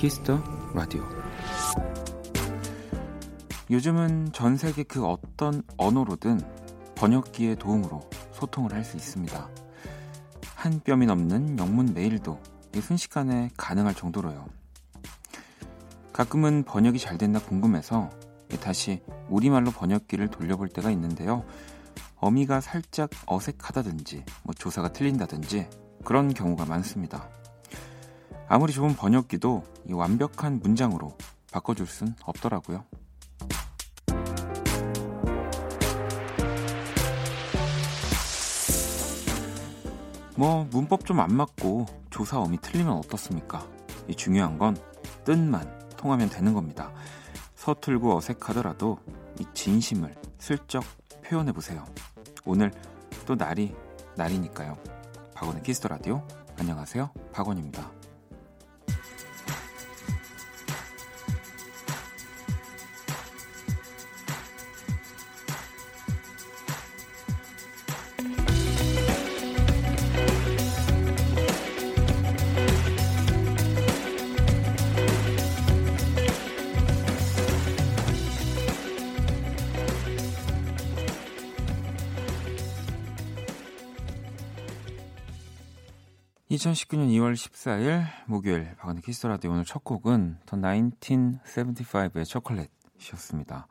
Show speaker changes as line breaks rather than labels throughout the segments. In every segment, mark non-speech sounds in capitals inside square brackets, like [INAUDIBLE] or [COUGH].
Kiss the Radio 요즘은 전 세계 그 어떤 언어로든 번역기의 도움으로 소통을 할 수 있습니다. 한 뼘이 넘는 영문 메일도 순식간에 가능할 정도로요. 가끔은 번역이 잘 됐나 궁금해서 다시 우리말로 번역기를 돌려볼 때가 있는데요. 어미가 살짝 어색하다든지 뭐 조사가 틀린다든지 그런 경우가 많습니다. 아무리 좋은 번역기도 이 완벽한 문장으로 바꿔줄 순 없더라고요. 뭐 문법 좀 안 맞고 조사 어미 틀리면 어떻습니까? 이 중요한 건 뜻만 통하면 되는 겁니다. 서툴고 어색하더라도 이 진심을 슬쩍 표현해 보세요. 오늘 또 날이 날이니까요. 박원의 키스터 라디오 안녕하세요. 박원입니다. 2019년 2월 14일 목요일 박원의 키스 라디오 오늘 첫 곡은 The 1975의 Chocolate이었습니다.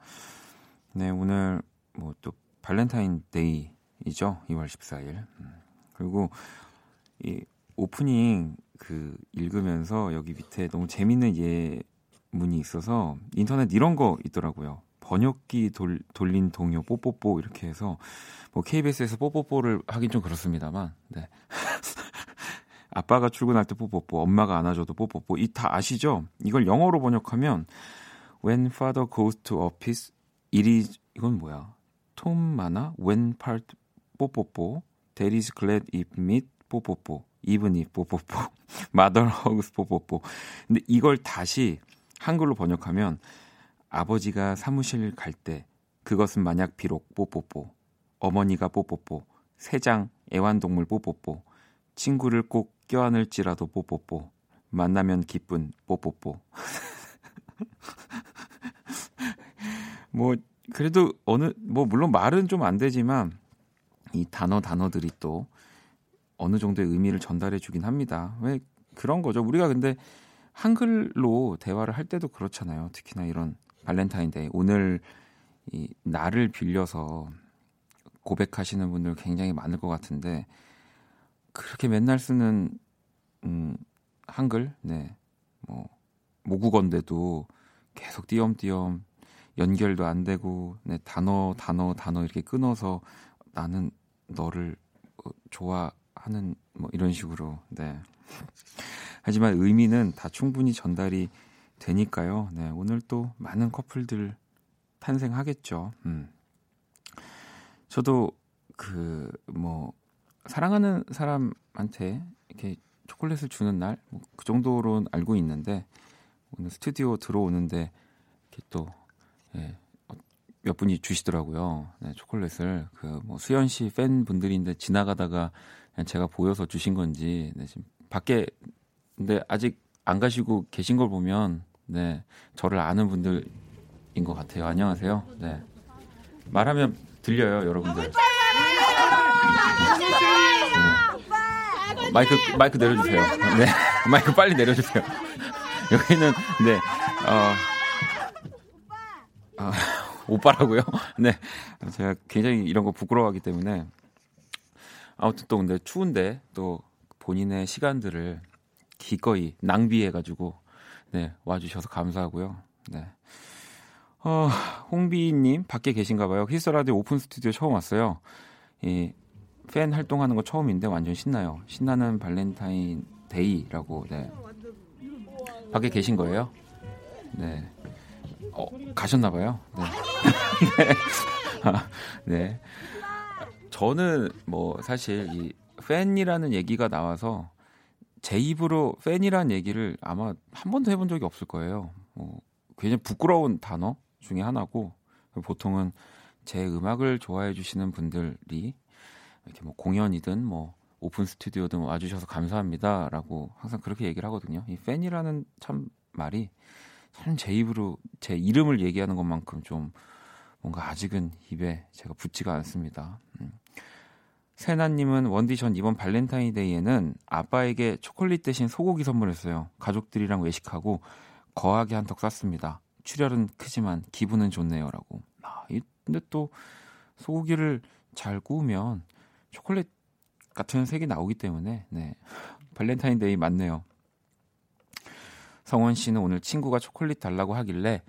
네, 오늘 뭐 또 발렌타인 데이이죠. 2월 14일. 음, 그리고 이 오프닝 그 읽으면서 여기 밑에 너무 재밌는 예문이 있어서 인터넷 이런 거 있더라고요. 번역기 돌, 돌린 동요 뽀뽀뽀 이렇게 해서 뭐 KBS에서 뽀뽀뽀를 하긴 좀 그렇습니다만 네. [LAUGHS] 아빠가 출근할 때 뽀뽀뽀, 엄마가 안아줘도 뽀뽀뽀. 이 다 아시죠? 이걸 영어로 번역하면 When father goes to office, it is 이건 뭐야? 톰 마나 When part 뽀뽀뽀, Dad is glad if meet 뽀뽀뽀, even if 뽀뽀뽀, [LAUGHS] mother hugs 뽀뽀뽀. 근데 이걸 다시 한글로 번역하면 아버지가 사무실 갈 때 그것은 만약 비록 뽀뽀뽀, 어머니가 뽀뽀뽀, 세장 애완동물 뽀뽀뽀, 친구를 꼭 껴안을지라도 뽀뽀뽀. 만나면 기쁜 뽀뽀뽀. [LAUGHS] 뭐 그래도 어느 뭐 물론 말은 좀 안 되지만 이 단어 단어들이 또 어느 정도의 의미를 전달해 주긴 합니다. 왜 그런 거죠. 우리가 근데 한글로 대화를 할 때도 그렇잖아요. 특히나 이런 발렌타인데이 오늘 이 날을 빌려서 고백하시는 분들 굉장히 많을 것 같은데 그렇게 맨날 쓰는 음, 한글, 네, 뭐 모국어인데도 계속 띄엄띄엄 연결도 안 되고, 네, 단어 단어 단어 이렇게 끊어서 나는 너를 어, 좋아하는 뭐 이런 식으로, 네. 하지만 의미는 다 충분히 전달이 되니까요. 네, 오늘 또 많은 커플들 탄생하겠죠. 음. 저도 그 뭐 사랑하는 사람한테 이렇게 초콜릿을 주는 날, 뭐그 정도로는 알고 있는데 오늘 스튜디오 들어오는데 이렇게 또 예, 어, 몇 분이 주시더라고요. 네, 초콜릿을 그 뭐 수현 씨 팬분들인데 지나가다가 그냥 제가 보여서 주신 건지 네, 지금 밖에 근데 아직 안 가시고 계신 걸 보면 네 저를 아는 분들인 것 같아요. 안녕하세요. 네 말하면 들려요, 여러분들. 네. 마이크 마이크 내려주세요. 네, [LAUGHS] 마이크 빨리 내려주세요. [LAUGHS] 여기는 네, 어, 아, [LAUGHS] 오빠라고요? 네, 제가 굉장히 이런 거 부끄러워하기 때문에 아무튼 또 근데 추운데 또 본인의 시간들을 기꺼이 낭비해가지고 네 와주셔서 감사하고요. 네. 어, 홍비님 밖에 계신가 봐요. 히스라디오 오픈 스튜디오 처음 왔어요. 이, 팬 활동하는 거 처음인데 완전 신나요. 신나는 발렌타인 데이라고. 네. 밖에 계신 거예요? 네. 어, 가셨나 봐요. 네. 네. [LAUGHS] 아, 네. 저는 뭐 사실 이 팬이라는 얘기가 나와서 제 입으로 팬이라는 얘기를 아마 한 번도 해본 적이 없을 거예요. 뭐 굉장히 부끄러운 단어 중에 하나고 보통은 제 음악을 좋아해 주시는 분들이 이렇게 뭐 공연이든 뭐 오픈 스튜디오든 와주셔서 감사합니다라고 항상 그렇게 얘기를 하거든요. 이 팬이라는 참 말이 참 제 입으로 제 이름을 얘기하는 것만큼 좀 뭔가 아직은 입에 제가 붙지가 않습니다. 음. 세나님은 원디 전 이번 발렌타인데이에는 아빠에게 초콜릿 대신 소고기 선물했어요. 가족들이랑 외식하고 거하게 한턱 쐈습니다. 출혈은 크지만 기분은 좋네요라고. 아, 근데 또 소고기를 잘 구우면 초콜릿 같은 색이 나오기 때문에 네. 발렌타인데이 맞네요. 성원 씨는 오늘 친구가 초콜릿 달라고 하길래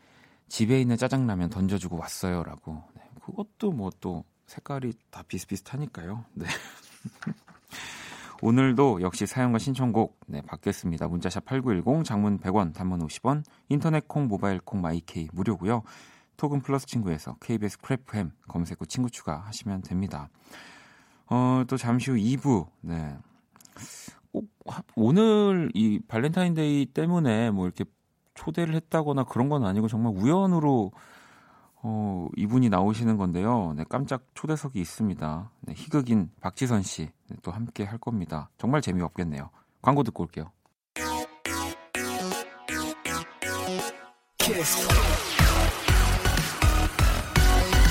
집에 있는 짜장라면 던져주고 왔어요라고. 네. 그것도 뭐 또 색깔이 다 비슷비슷하니까요. 네. [LAUGHS] 오늘도 역시 사연과 신청곡 네, 받겠습니다. 문자샵 8910 장문 100원 단문 50원 인터넷 콩 모바일 콩 my K 무료고요. 톡 플러스 친구에서 KBS Cool FM 검색 후 친구 추가하시면 됩니다. 어, 또 잠시 후 2부. 네. 꼭 오늘 이 발렌타인데이 때문에 뭐 이렇게 초대를 했다거나 그런 건 아니고 정말 우연으로 어, 이분이 나오시는 건데요. 네, 깜짝 초대석이 있습니다. 네, 희극인 박지선 씨 네, 또 함께 할 겁니다. 정말 재미없겠네요. 광고 듣고 올게요. 키스.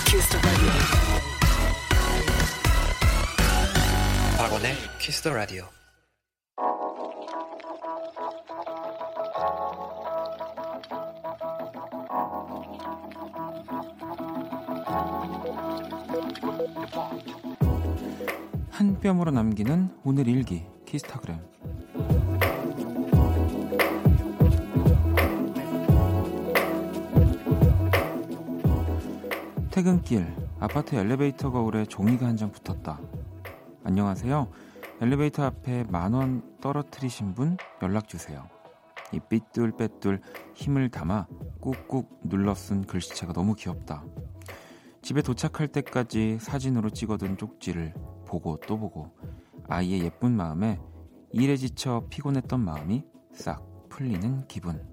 키스 박원의 키스 더 라디오. 한 뼘으로 남기는 오늘 일기 키스타그램 퇴근길 아파트 엘리베이터 거울에 종이가 한 장 붙었다. 안녕하세요. 엘리베이터 앞에 만 원 떨어뜨리신 분 연락 주세요. 이 삐뚤빼뚤 힘을 담아 꾹꾹 눌러 쓴 글씨체가 너무 귀엽다. 집에 도착할 때까지 사진으로 찍어둔 쪽지를 보고 또 보고 아이의 예쁜 마음에 일에 지쳐 피곤했던 마음이 싹 풀리는 기분.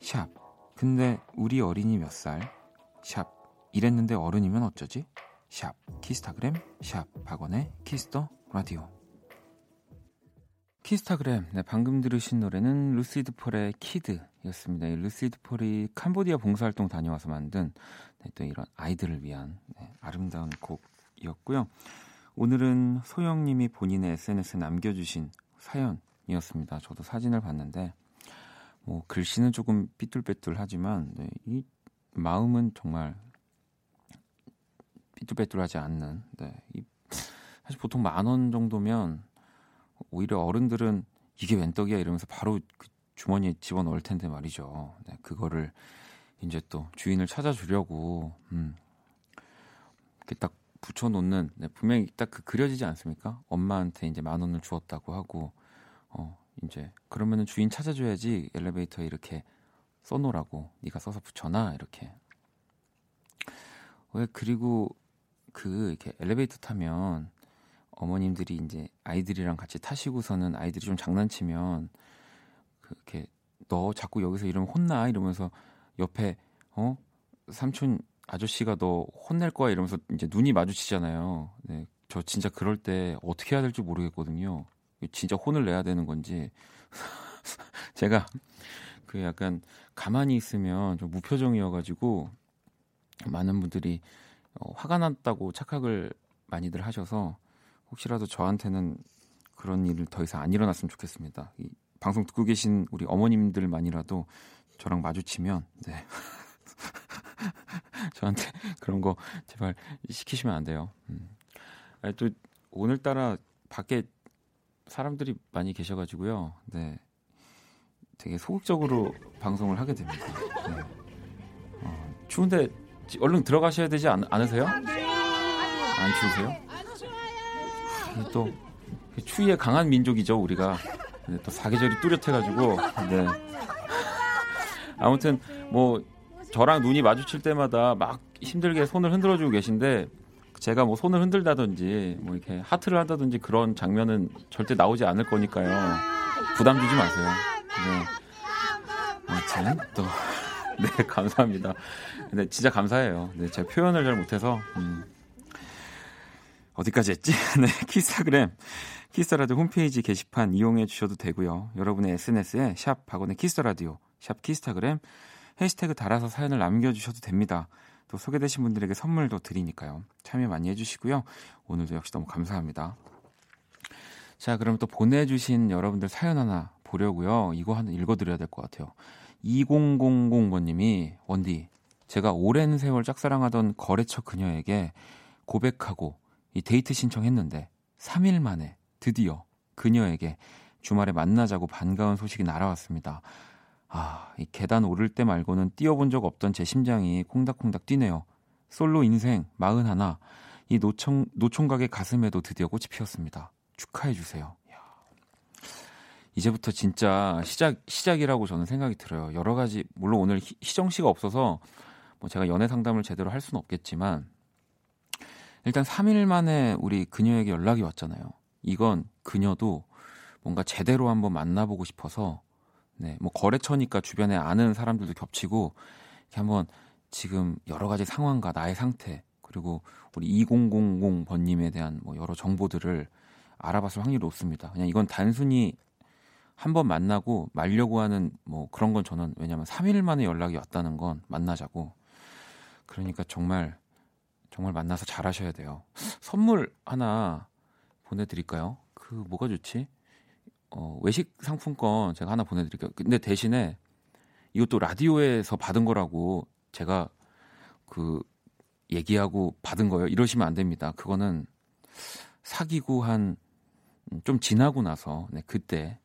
샵. 근데 우리 어린이 몇 살? 샵. 이랬는데 어른이면 어쩌지? 샵. 키스타그램. 샵. 박원의 Kiss the Radio. 키스타그램. 네, 방금 들으신 노래는 루시드 폴의 Kid였습니다. 이 루시드 폴이 캄보디아 봉사활동 다녀와서 만든 네, 또 이런 아이들을 위한 네, 아름다운 곡이었고요. 오늘은 소영님이 본인의 SNS에 남겨주신 사연이었습니다. 저도 사진을 봤는데 뭐 글씨는 조금 삐뚤빼뚤하지만 네, 이 마음은 정말 삐뚤빼뚤하지 않는. 네, 이 사실 보통 만 원 정도면 오히려 어른들은 이게 웬 떡이야 이러면서 바로 그 주머니에 집어 넣을 텐데 말이죠. 네, 그거를 이제 또 주인을 찾아주려고 음, 이렇게 딱 붙여놓는 네, 분명히 딱 그 그려지지 않습니까? 엄마한테 이제 만 원을 주었다고 하고 어 이제 그러면은 주인 찾아줘야지 엘리베이터에 이렇게 써놓으라고 네가 써서 붙여놔 이렇게 왜 그리고 그 이렇게 엘리베이터 타면 어머님들이 이제 아이들이랑 같이 타시고서는 아이들이 좀 장난치면 그렇게 너 자꾸 여기서 이러면 혼나? 이러면서 옆에 어? 삼촌 아저씨가 너 혼낼 거야? 이러면서 이제 눈이 마주치잖아요. 네, 저 진짜 그럴 때 어떻게 해야 될지 모르겠거든요. 진짜 혼을 내야 되는 건지. [LAUGHS] 제가 그 약간 가만히 있으면 좀 무표정이어가지고 많은 분들이 어, 화가 났다고 착각을 많이들 하셔서 혹시라도 저한테는 그런 일을 더 이상 안 일어났으면 좋겠습니다. 이 방송 듣고 계신 우리 어머님들만이라도 저랑 마주치면 네. [LAUGHS] 저한테 그런 거 제발 시키시면 안 돼요. 음. 아니, 또 오늘따라 밖에 사람들이 많이 계셔가지고요. 네. 되게 소극적으로 방송을 하게 됩니다. 네. 어, 추운데 얼른 들어가셔야 되지 않, 않으세요? 안 추우세요? 또 추위에 강한 민족이죠 우리가. 네, 또 사계절이 뚜렷해가지고. 네. 아무튼 뭐 저랑 눈이 마주칠 때마다 막 힘들게 손을 흔들어주고 계신데 제가 뭐 손을 흔들다든지 뭐 이렇게 하트를 한다든지 그런 장면은 절대 나오지 않을 거니까요. 부담 주지 마세요. 네. 아무튼 또 네, [LAUGHS] 감사합니다. 근데 진짜 감사해요. 네, 제가 표현을 잘 못해서 음. 어디까지 했지? [LAUGHS] 네, 키스타그램 키스라디오 홈페이지 게시판 이용해 주셔도 되고요. 여러분의 SNS에 샵 박원의 키스라디오, 샵 키스타그램 해시태그 달아서 사연을 남겨주셔도 됩니다. 또 소개되신 분들에게 선물도 드리니까요. 참여 많이 해주시고요. 오늘도 역시 너무 감사합니다. 자, 그럼 또 보내주신 여러분들 사연 하나 보려고요. 이거 하나 읽어드려야 될 것 같아요. 2000번님이 원디 제가 오랜 세월 짝사랑하던 거래처 그녀에게 고백하고 이 데이트 신청했는데 3일 만에 드디어 그녀에게 주말에 만나자고 반가운 소식이 날아왔습니다. 아, 이 계단 오를 때 말고는 뛰어본 적 없던 제 심장이 콩닥콩닥 뛰네요. 솔로 인생 41. 이 노총, 노총각의 가슴에도 드디어 꽃이 피었습니다. 축하해 주세요. 이제부터 진짜 시작, 시작이라고 저는 생각이 들어요. 여러 가지, 물론 오늘 희, 희정 씨가 없어서 뭐 제가 연애 상담을 제대로 할 수는 없겠지만 일단 3일 만에 우리 그녀에게 연락이 왔잖아요. 이건 그녀도 뭔가 제대로 한번 만나보고 싶어서 네, 뭐 거래처니까 주변에 아는 사람들도 겹치고 이렇게 한번 지금 여러 가지 상황과 나의 상태 그리고 우리 2000번님에 대한 뭐 여러 정보들을 알아봤을 확률이 높습니다. 그냥 이건 단순히 한번 만나고 말려고 하는 뭐 그런 건 저는 왜냐면 3일 만에 연락이 왔다는 건 만나자고 그러니까 정말 정말 만나서 잘 하셔야 돼요. 선물 하나 보내 드릴까요? 그 뭐가 좋지? 어, 외식 상품권 제가 하나 보내 드릴게요. 근데 대신에 이것도 라디오에서 받은 거라고 제가 그 얘기하고 받은 거예요. 이러시면 안 됩니다. 그거는 사귀고 한 좀 지나고 나서 네, 그때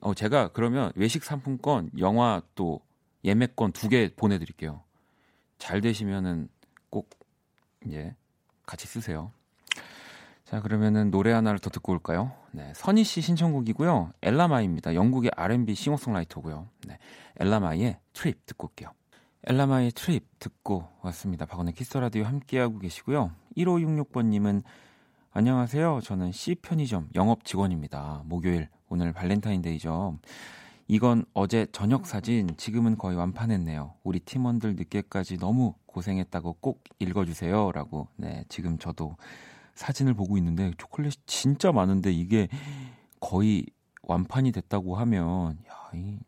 어 제가 그러면 외식 상품권, 영화 또 예매권 두 개 보내드릴게요. 잘 되시면은 꼭 이제 같이 쓰세요. 자, 그러면은 노래 하나를 더 듣고 올까요? 네, 선희 씨 신청곡이고요. Ella Mai입니다. 영국의 R&B 싱어송라이터고요. 네, Ella Mai의 Trip 듣고 올게요. Ella Mai의 Trip 듣고 왔습니다. 박원의 키스 라디오 함께하고 계시고요. 1566번님은 안녕하세요. 저는 C 편의점 영업 직원입니다. 목요일 오늘 발렌타인데이죠. 이건 어제 저녁 사진 지금은 거의 완판했네요. 우리 팀원들 늦게까지 너무 고생했다고 꼭 읽어주세요. 라고 네 지금 저도 사진을 보고 있는데 초콜릿이 진짜 많은데 이게 거의 완판이 됐다고 하면 야, 이,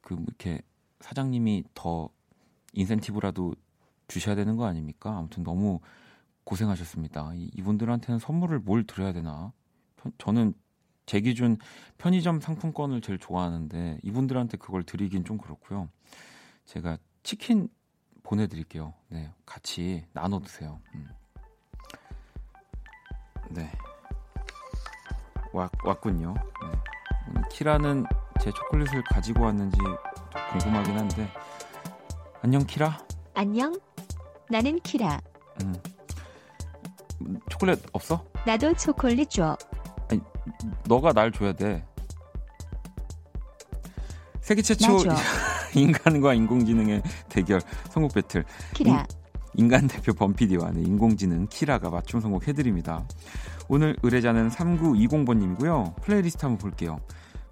그뭐 이렇게 사장님이 더 인센티브라도 주셔야 되는 거 아닙니까? 아무튼 너무 고생하셨습니다. 이, 이분들한테는 선물을 뭘 드려야 되나? 저는 제 기준 편의점 상품권을 제일 좋아하는데 이분들한테 그걸 드리긴 좀 그렇고요. 제가 치킨 보내드릴게요. 네, 같이 나눠 드세요. 음. 네. 왔, 왔군요. 네. 키라는 제 초콜릿을 가지고 왔는지 궁금하긴 한데 안녕 키라.
안녕. 나는 키라.
음. 초콜릿 없어?
나도 초콜릿 줘.
아니, 너가 날 줘야 돼. 세계 최초 [LAUGHS] 인간과 인공지능의 대결 선곡 배틀.
키라.
인간 대표 범피디와 네, 인공지능 키라가 맞춤 선곡 해드립니다. 오늘 의뢰자는 3920번님이고요. 플레이리스트 한번 볼게요.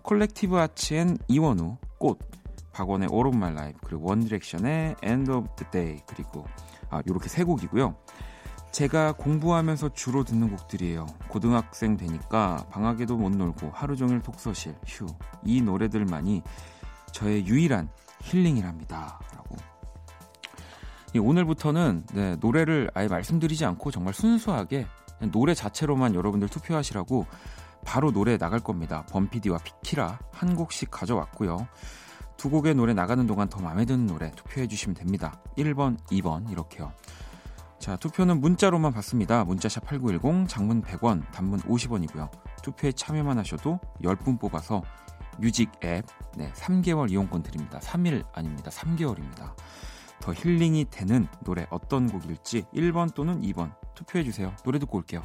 Collective Arts and 이원우, 꽃, 박원의 All of My Life, 그리고 One Direction의 End of the Day, 그리고 아, 요렇게 세 곡이고요. 제가 공부하면서 주로 듣는 곡들이에요. 고등학생 되니까 방학에도 못 놀고 하루 종일 독서실, 휴. 이 노래들만이 저의 유일한 힐링이랍니다. 라고 오늘부터는 네, 노래를 아예 말씀드리지 않고 정말 순수하게 노래 자체로만 여러분들 투표하시라고 바로 노래 나갈 겁니다. 범피디와 피키라 한 곡씩 가져왔고요. 두 곡의 노래 나가는 동안 더 마음에 드는 노래 투표해 주시면 됩니다. 1번, 2번 이렇게요. 자, 투표는 문자로만 받습니다. 문자샵 8910, 장문 100원, 단문 50원이고요. 투표에 참여만 하셔도 10분 뽑아서 뮤직 앱 네, 3개월 이용권 드립니다. 3일 아닙니다. 3개월입니다. 더 힐링이 되는 노래 어떤 곡일지 1번 또는 2번 투표해 주세요. 노래 듣고 올게요.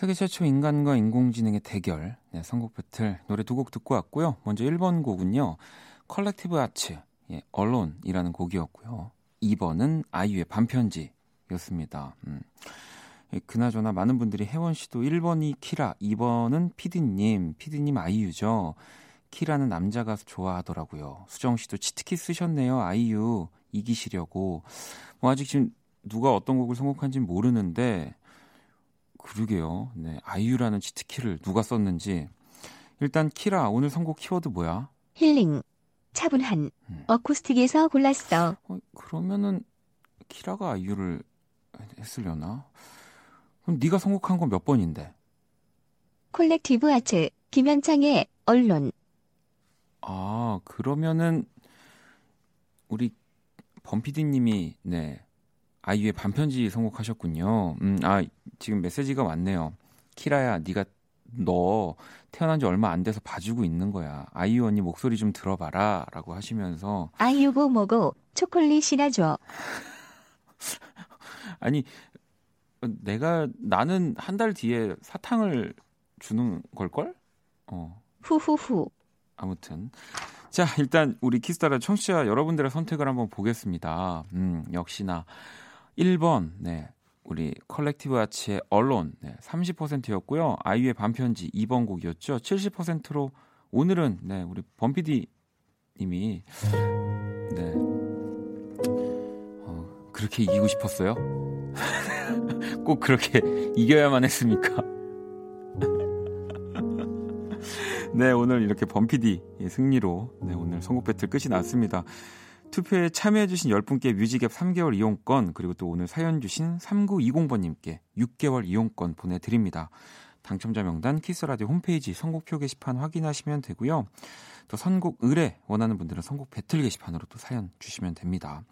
세계 최초 인간과 인공지능의 대결, 네, 선곡 배틀 노래 두 곡 듣고 왔고요. 먼저 1번 곡은요. Collective Arts, 예, 언론이라는 곡이었고요. 2번은 아이유의 밤편지였습니다. 음. 예, 그나저나 많은 분들이 혜원 씨도 1번이 키라, 2번은 피디님, 피디님 아이유죠. 키라는 남자 가수 좋아하더라고요. 수정 씨도 치트키 쓰셨네요. 아이유 이기시려고. 뭐 아직 지금 누가 어떤 곡을 선곡한지 모르는데 그러게요. 네, 아이유라는 치트키를 누가 썼는지. 일단 키라 오늘 선곡 키워드 뭐야?
힐링. 차분한. 음. 어쿠스틱에서 골랐어.
어, 그러면은 키라가 아이유를 했으려나? 그럼 네가 선곡한 건 몇 번인데?
Collective Arts 김현창의 언론.
아 그러면은 우리 범피디님이 네 아이유의 반편지 선곡하셨군요. 음, 아 지금 메시지가 왔네요. 키라야, 네가 너 태어난 지 얼마 안 돼서 봐주고 있는 거야. 아이유 언니 목소리 좀 들어봐라 라고 하시면서
아이유고 뭐고 초콜릿이나 줘. [LAUGHS]
아니 내가 나는 한 달 뒤에 사탕을 주는 걸걸? 어.
후후후.
아무튼 자 일단 우리 Kiss the 라 청취자 여러분들의 선택을 한번 보겠습니다. 음 역시나 1번, 네. 우리 Collective Arts의 Alone 네, 30%였고요. 아이유의 밤편지 2번 곡이었죠. 70%로 오늘은 네, 우리 범피디 님이 네. 어, 그렇게 이기고 싶었어요? [LAUGHS] 꼭 그렇게 이겨야만 했습니까? [LAUGHS] 네, 오늘 이렇게 범피디 승리로 네, 오늘 선곡 배틀 끝이 났습니다. 투표에 참여해주신 10분께 뮤직앱 3개월 이용권, 그리고 또 오늘 사연 주신 3920번님께 6개월 이용권 보내드립니다. 당첨자 명단 키스라디오 홈페이지 선곡표 게시판 확인하시면 되고요. 또 선곡 의뢰 원하는 분들은 선곡 배틀 게시판으로 또 사연 주시면 됩니다.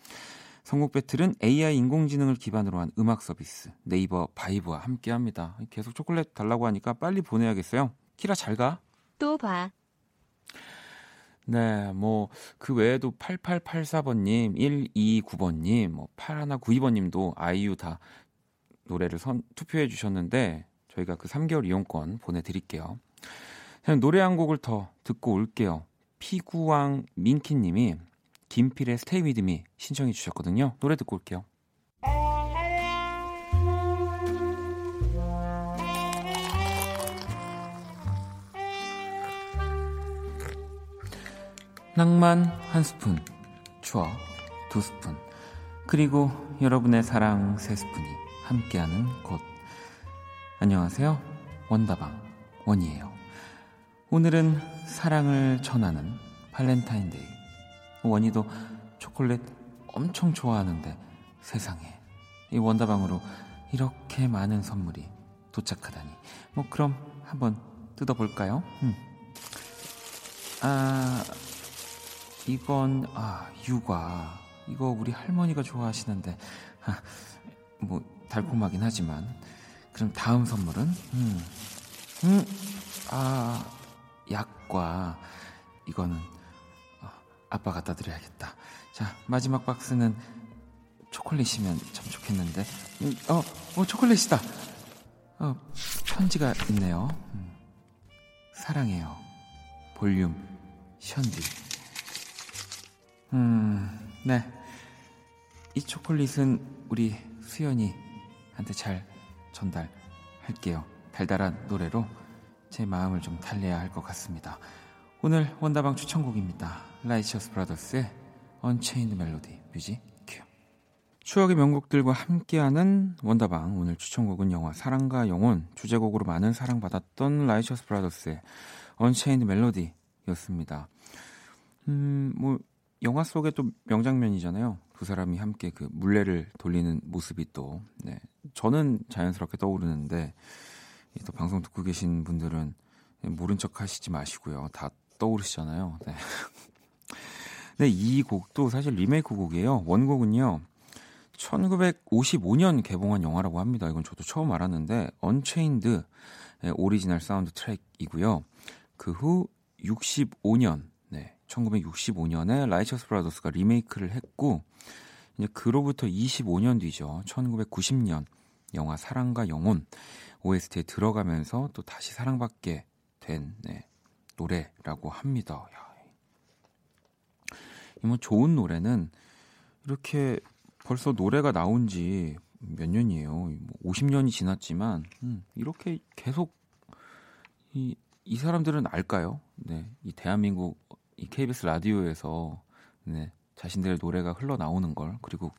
선곡 배틀은 AI 인공지능을 기반으로 한 음악 서비스 네이버 바이브와 함께합니다. 계속 초콜릿 달라고 하니까 빨리 보내야겠어요. 키라 잘 가.
또 봐.
네, 뭐, 그 외에도 8884번님, 129번님, 뭐, 8192번님도 아이유 다 노래를 선, 투표해 주셨는데, 저희가 그 3개월 이용권 보내드릴게요. 그냥 노래 한 곡을 더 듣고 올게요. 피구왕 민키님이 김필의 스테이 위드미 신청해 주셨거든요. 노래 듣고 올게요. 낭만 한 스푼, 추억 두 스푼, 그리고 여러분의 사랑 세 스푼이 함께하는 곳. 안녕하세요. 원다방 원이에요. 오늘은 사랑을 전하는 발렌타인데이. 원이도 초콜릿 엄청 좋아하는데 세상에 이 원다방으로 이렇게 많은 선물이 도착하다니. 뭐 그럼 한번 뜯어볼까요? 음. 아 이건 아 유과 이거 우리 할머니가 좋아하시는데 아, 뭐 달콤하긴 하지만 그럼 다음 선물은 음, 음, 아 약과 이거는 어, 아빠 갖다 드려야겠다. 자 마지막 박스는 초콜릿이면 참 좋겠는데 음, 어, 어 초콜릿이다. 어 편지가 있네요. 음, 사랑해요. 볼륨 션디. 음, 네. 이 초콜릿은 우리 수연이한테 잘 전달할게요. 달달한 노래로 제 마음을 좀 달래야 할 것 같습니다. 오늘 원다방 추천곡입니다. Righteous Brothers의 Unchained Melody music 큐. 추억의 명곡들과 함께하는 원다방 오늘 추천곡은 영화 사랑과 영혼 주제곡으로 많은 사랑받았던 Righteous Brothers의 Unchained Melody였습니다. 음, 뭐 영화 속의 또 명장면이잖아요. 두 사람이 함께 그 물레를 돌리는 모습이 또 네. 저는 자연스럽게 떠오르는데 또 방송 듣고 계신 분들은 모른 척 하시지 마시고요. 다 떠오르시잖아요. 네. [LAUGHS] 네, 이 곡도 사실 리메이크 곡이에요. 원곡은요. 1955년 개봉한 영화라고 합니다. 이건 저도 처음 알았는데 Unchained 오리지널 사운드 트랙이고요. 그 후 65년 1965년에 Righteous Brothers가 리메이크를 했고 이제 그로부터 25년 뒤죠. 1990년 영화 사랑과 영혼 OST에 들어가면서 또 다시 사랑받게 된 네, 노래라고 합니다. 야. 뭐 좋은 노래는 이렇게 벌써 노래가 나온 지 몇 년이에요. 50년이 뭐 지났지만 음, 이렇게 계속 이, 이 사람들은 알까요? 네, 이 대한민국 이 KBS 라디오에서 네, 자신들의 노래가 흘러나오는 걸 그리고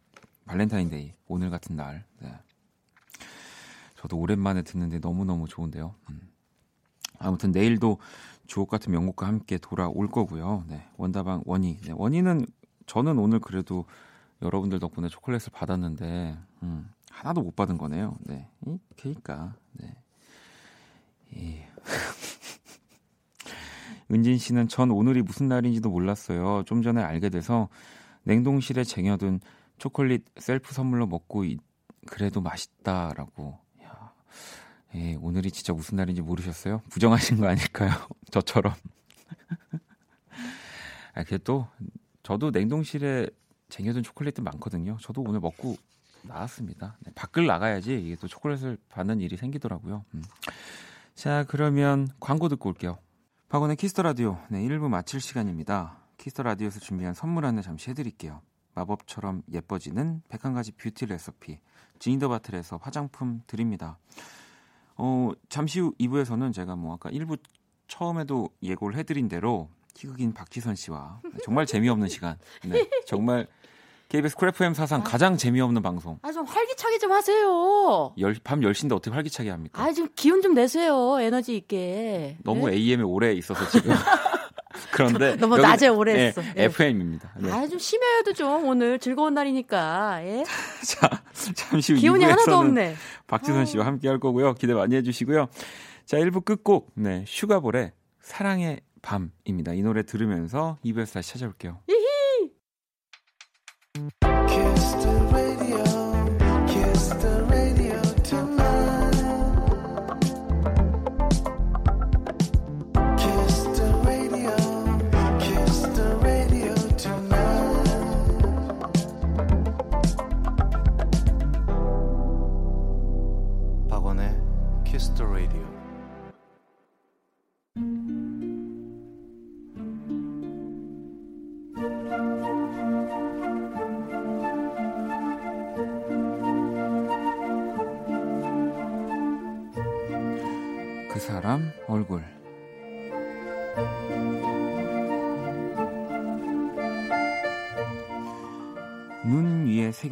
발렌타인데이 오늘 같은 날 네. 저도 오랜만에 듣는데 너무너무 좋은데요. 음. 아무튼 내일도 주옥 같은 명곡과 함께 돌아올 거고요. 네, 원다방 원이. 네, 원이는 저는 오늘 그래도 여러분들 덕분에 초콜릿을 받았는데 음, 하나도 못 받은 거네요. 네, 이 케이크가. 네. 이. [LAUGHS] 은진 씨는 전 오늘이 무슨 날인지도 몰랐어요. 좀 전에 알게 돼서 냉동실에 쟁여둔 초콜릿 셀프 선물로 먹고 이, 그래도 맛있다라고 예, 오늘이 진짜 무슨 날인지 모르셨어요? 부정하신 거 아닐까요? [LAUGHS] 저처럼. [LAUGHS] 아, 그게 또 저도 냉동실에 쟁여둔 초콜릿도 많거든요. 저도 오늘 먹고 나왔습니다. 네, 밖을 나가야지 이게 또 초콜릿을 받는 일이 생기더라고요. 음. 자, 그러면 광고 듣고 올게요. 박원의 Kiss the Radio. 네, 1부 마칠 시간입니다. Kiss the Radio에서 준비한 선물 안내 잠시 해드릴게요. 마법처럼 예뻐지는 101가지 뷰티 레시피. 지니더바틀에서 화장품 드립니다. 어, 잠시 후 2부에서는 제가 뭐 아까 1부 처음에도 예고를 해드린 대로 희극인 박지선 씨와 정말 재미없는 시간. 네, 정말 KBS 크래프엠 사상 아. 가장 재미없는 방송.
아, 좀 활기차게 좀 하세요.
열, 밤 10시인데 어떻게 활기차게 합니까?
아, 좀 기운 좀 내세요. 에너지 있게.
너무 네? AM에 오래 있어서 지금. [LAUGHS] 그런데
너무 낮에 오래
네,
했어.
네. FM입니다.
네. 아, 좀 심해야도 좀 오늘 즐거운 날이니까. 예? [LAUGHS]
자, 잠시 후
기운이 하나도 없네.
박지선 씨와 함께 할 거고요. 기대 많이 해 주시고요. 자, 1부 끝곡 네, 슈가볼의 사랑의 밤입니다. 이 노래 들으면서 2부에서 다시 찾아올게요.
히히.
사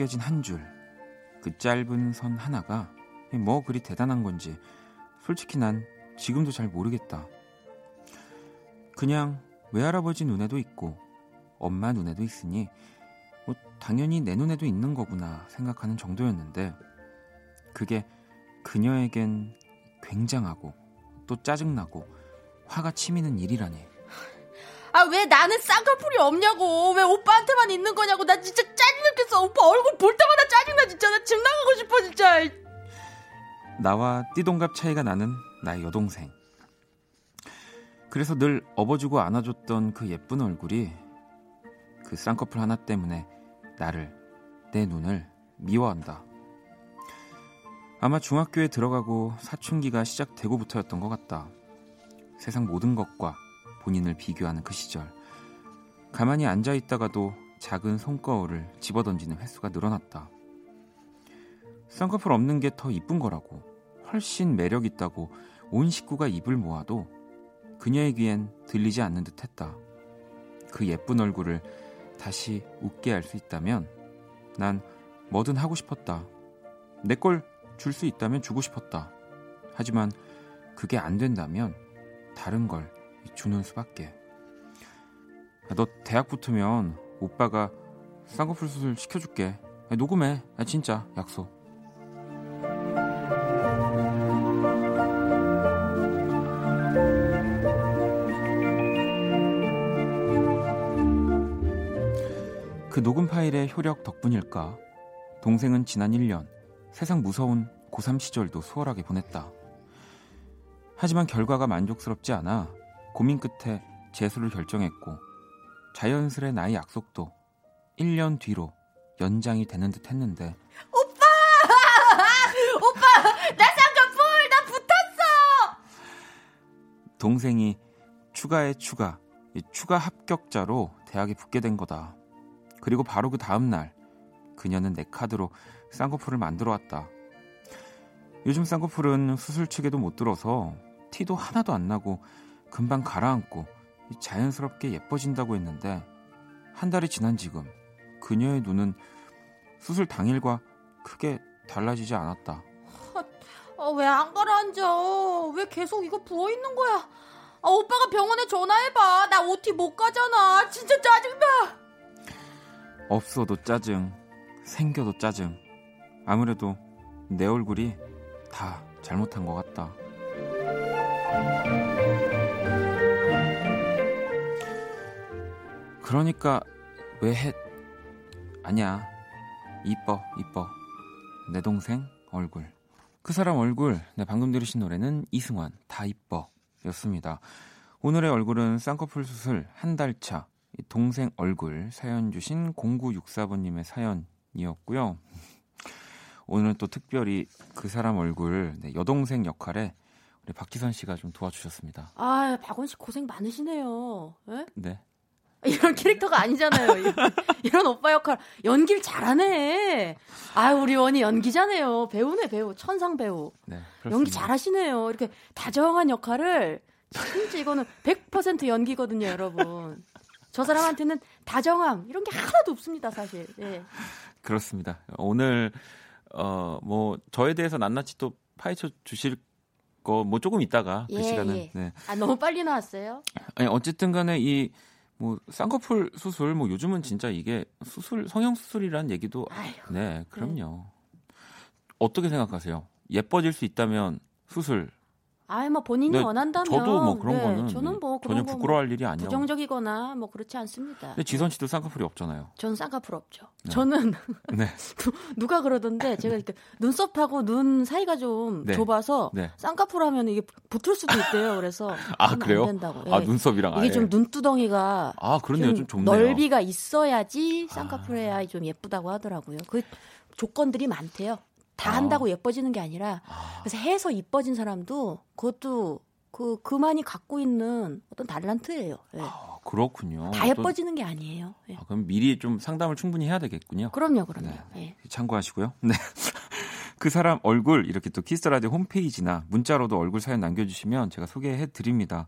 새겨진 한 줄, 그 짧은 선 하나가 뭐 그리 대단한 건지 솔직히 난 지금도 잘 모르겠다. 그냥 외할아버지 눈에도 있고 엄마 눈에도 있으니 뭐 당연히 내 눈에도 있는 거구나 생각하는 정도였는데 그게 그녀에겐 굉장하고 또 짜증나고 화가 치미는 일이라니.
아, 왜 나는 쌍꺼풀이 없냐고. 왜 오빠한테만 있는 거냐고. 나 진짜 짜 증나겠어. 오빠 얼굴 볼 때마다 짜증나, 진짜. 나 집 나가고 싶어, 진짜.
나와 띠동갑 차이가 나는 나의 여동생. 그래서 늘 업어주고 안아줬던 그 예쁜 얼굴이 그 쌍꺼풀 하나 때문에 나를, 내 눈을 미워한다. 아마 중학교에 들어가고 사춘기가 시작되고부터였던 것 같다. 세상 모든 것과 본인을 비교하는 그 시절. 가만히 앉아 있다가도 작은 손거울을 집어던지는 횟수가 늘어났다. 쌍꺼풀 없는 게 더 이쁜 거라고, 훨씬 매력 있다고 온 식구가 입을 모아도 그녀의 귀엔 들리지 않는 듯 했다. 그 예쁜 얼굴을 다시 웃게 할 수 있다면 난 뭐든 하고 싶었다. 내 걸 줄 수 있다면 주고 싶었다. 하지만 그게 안 된다면 다른 걸 주는 수밖에. 너 대학 붙으면 오빠가 쌍꺼풀 수술 시켜줄게. 녹음해. 진짜 약속. 그 녹음 파일의 효력 덕분일까? 동생은 지난 1년 세상 무서운 고3 시절도 수월하게 보냈다. 하지만 결과가 만족스럽지 않아 고민 끝에 재수를 결정했고 자연스레 나의 약속도 1년 뒤로 연장이 되는 듯 했는데
오빠! [LAUGHS] 오빠! 나 쌍꺼풀! 나
동생이 추가에 추가, 이 추가 합격자로 대학에 붙게 된 거다. 그리고 바로 그 다음 날 그녀는 내 카드로 쌍꺼풀을 만들어 왔다. 요즘 쌍꺼풀은 수술 측에도 못 들어서 티도 하나도 안 나고 금방 가라앉고 자연스럽게 예뻐진다고 했는데 한 달이 지난 지금 그녀의 눈은 수술 당일과 크게 달라지지 않았다.
아, 왜안 가라앉아? 왜 계속 이거 부어 있는 거야? 아, 오빠가 병원에 전화해봐. 나 OT 못 가잖아. 진짜 짜증나.
없어도 짜증, 생겨도 짜증. 아무래도 내 얼굴이 다 잘못한 것 같다. 그러니까 왜 해? 아니야. 이뻐, 이뻐. 내 동생 얼굴. 그 사람 얼굴. 네, 방금 들으신 노래는 이승환, 다 이뻐. 였습니다. 오늘의 얼굴은 쌍꺼풀 수술 한 달 차. 동생 얼굴 사연 주신 0964번님의 사연이었고요. 오늘은 또 특별히 그 사람 얼굴 네, 여동생 역할에 우리 박지선 씨가 좀 도와주셨습니다.
아, 박원 씨 고생 많으시네요. 에?
네. [LAUGHS]
이런 캐릭터가 아니잖아요. 이런, [LAUGHS] 이런 오빠 역할 연기를 잘하네. 아, 우리 원이 연기자네요. 배우네 배우, 천상 배우.
네.
연기. 잘하시네요. 이렇게 다정한 역할을 진짜 이거는 100% 연기거든요, 여러분. 저 사람한테는 다정함 이런 게 하나도 없습니다, 사실. 예.
그렇습니다. 오늘 어뭐 저에 대해서 낱낱이 또 파헤쳐 주실 거 뭐 조금 있다가 그
예,
시간은
예.
네.
아, 너무 빨리 나왔어요.
아니 어쨌든 간에 이 뭐 쌍꺼풀 수술 뭐 요즘은 진짜 이게 수술 성형 수술이라는 얘기도
아유.
네, 그럼요. 어떻게 생각하세요? 예뻐질 수 있다면 수술
아이 뭐 본인이
네,
원한다면
저도 뭐 그런
네,
거는
저는 뭐 그런
전혀
거
부끄러워할 일이 아니에요.
부정적이거나 뭐 그렇지 않습니다.
근데 지선 씨도 쌍꺼풀이 없잖아요.
저는 쌍꺼풀 없죠.
네.
저는 [LAUGHS] [LAUGHS]
네.
누가 그러던데 제가 이렇게 눈썹하고 눈 사이가 좀
네.
좁아서
네.
쌍꺼풀 하면 이게 붙을 수도 있대요. 그래서
아, 그래요?
안 된다고.
아,
예.
눈썹이랑
이게
아예.
좀 눈두덩이가
아, 그렇네요. 좀,
좀
좁네요.
넓이가 있어야지 쌍꺼풀 해야 좀 예쁘다고 하더라고요. 그 조건들이 많대요. 다
아.
한다고 예뻐지는 게 아니라
아,
그래서 해서 이뻐진 사람도 그것도 그 그만이 갖고 있는 어떤 달란트예요. 예.
아, 그렇군요.
다
또-
예뻐지는 게 아니에요. 예.
아, 그럼 미리 좀 상담을 충분히 해야 되겠군요.
그럼요, 그럼요.
네.
예.
참고하시고요. 네. [LAUGHS] 그 사람 얼굴 이렇게 또 키스 라디오 홈페이지나 문자로도 얼굴 사연 남겨주시면 제가 소개해 드립니다.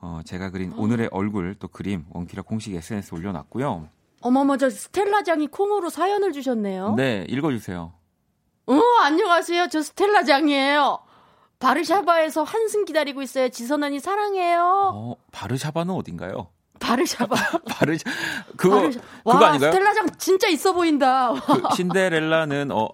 어, 제가 그린 오늘의 얼굴 또 그림 원키라 공식 SNS 올려놨고요.
어머머, 저 스텔라장이 콩으로 사연을 주셨네요.
네, 읽어주세요.
어, 안녕하세요. 저 스텔라 장이에요. 바르샤바에서 한승 기다리고 있어요. 지선 언니 사랑해요.
어, 바르샤바는 어딘가요?
바르샤바. [LAUGHS]
바르샤 그거
바르샤-
그거
와,
아닌가요?
스텔라장 진짜 있어 보인다.
그 신데렐라는 어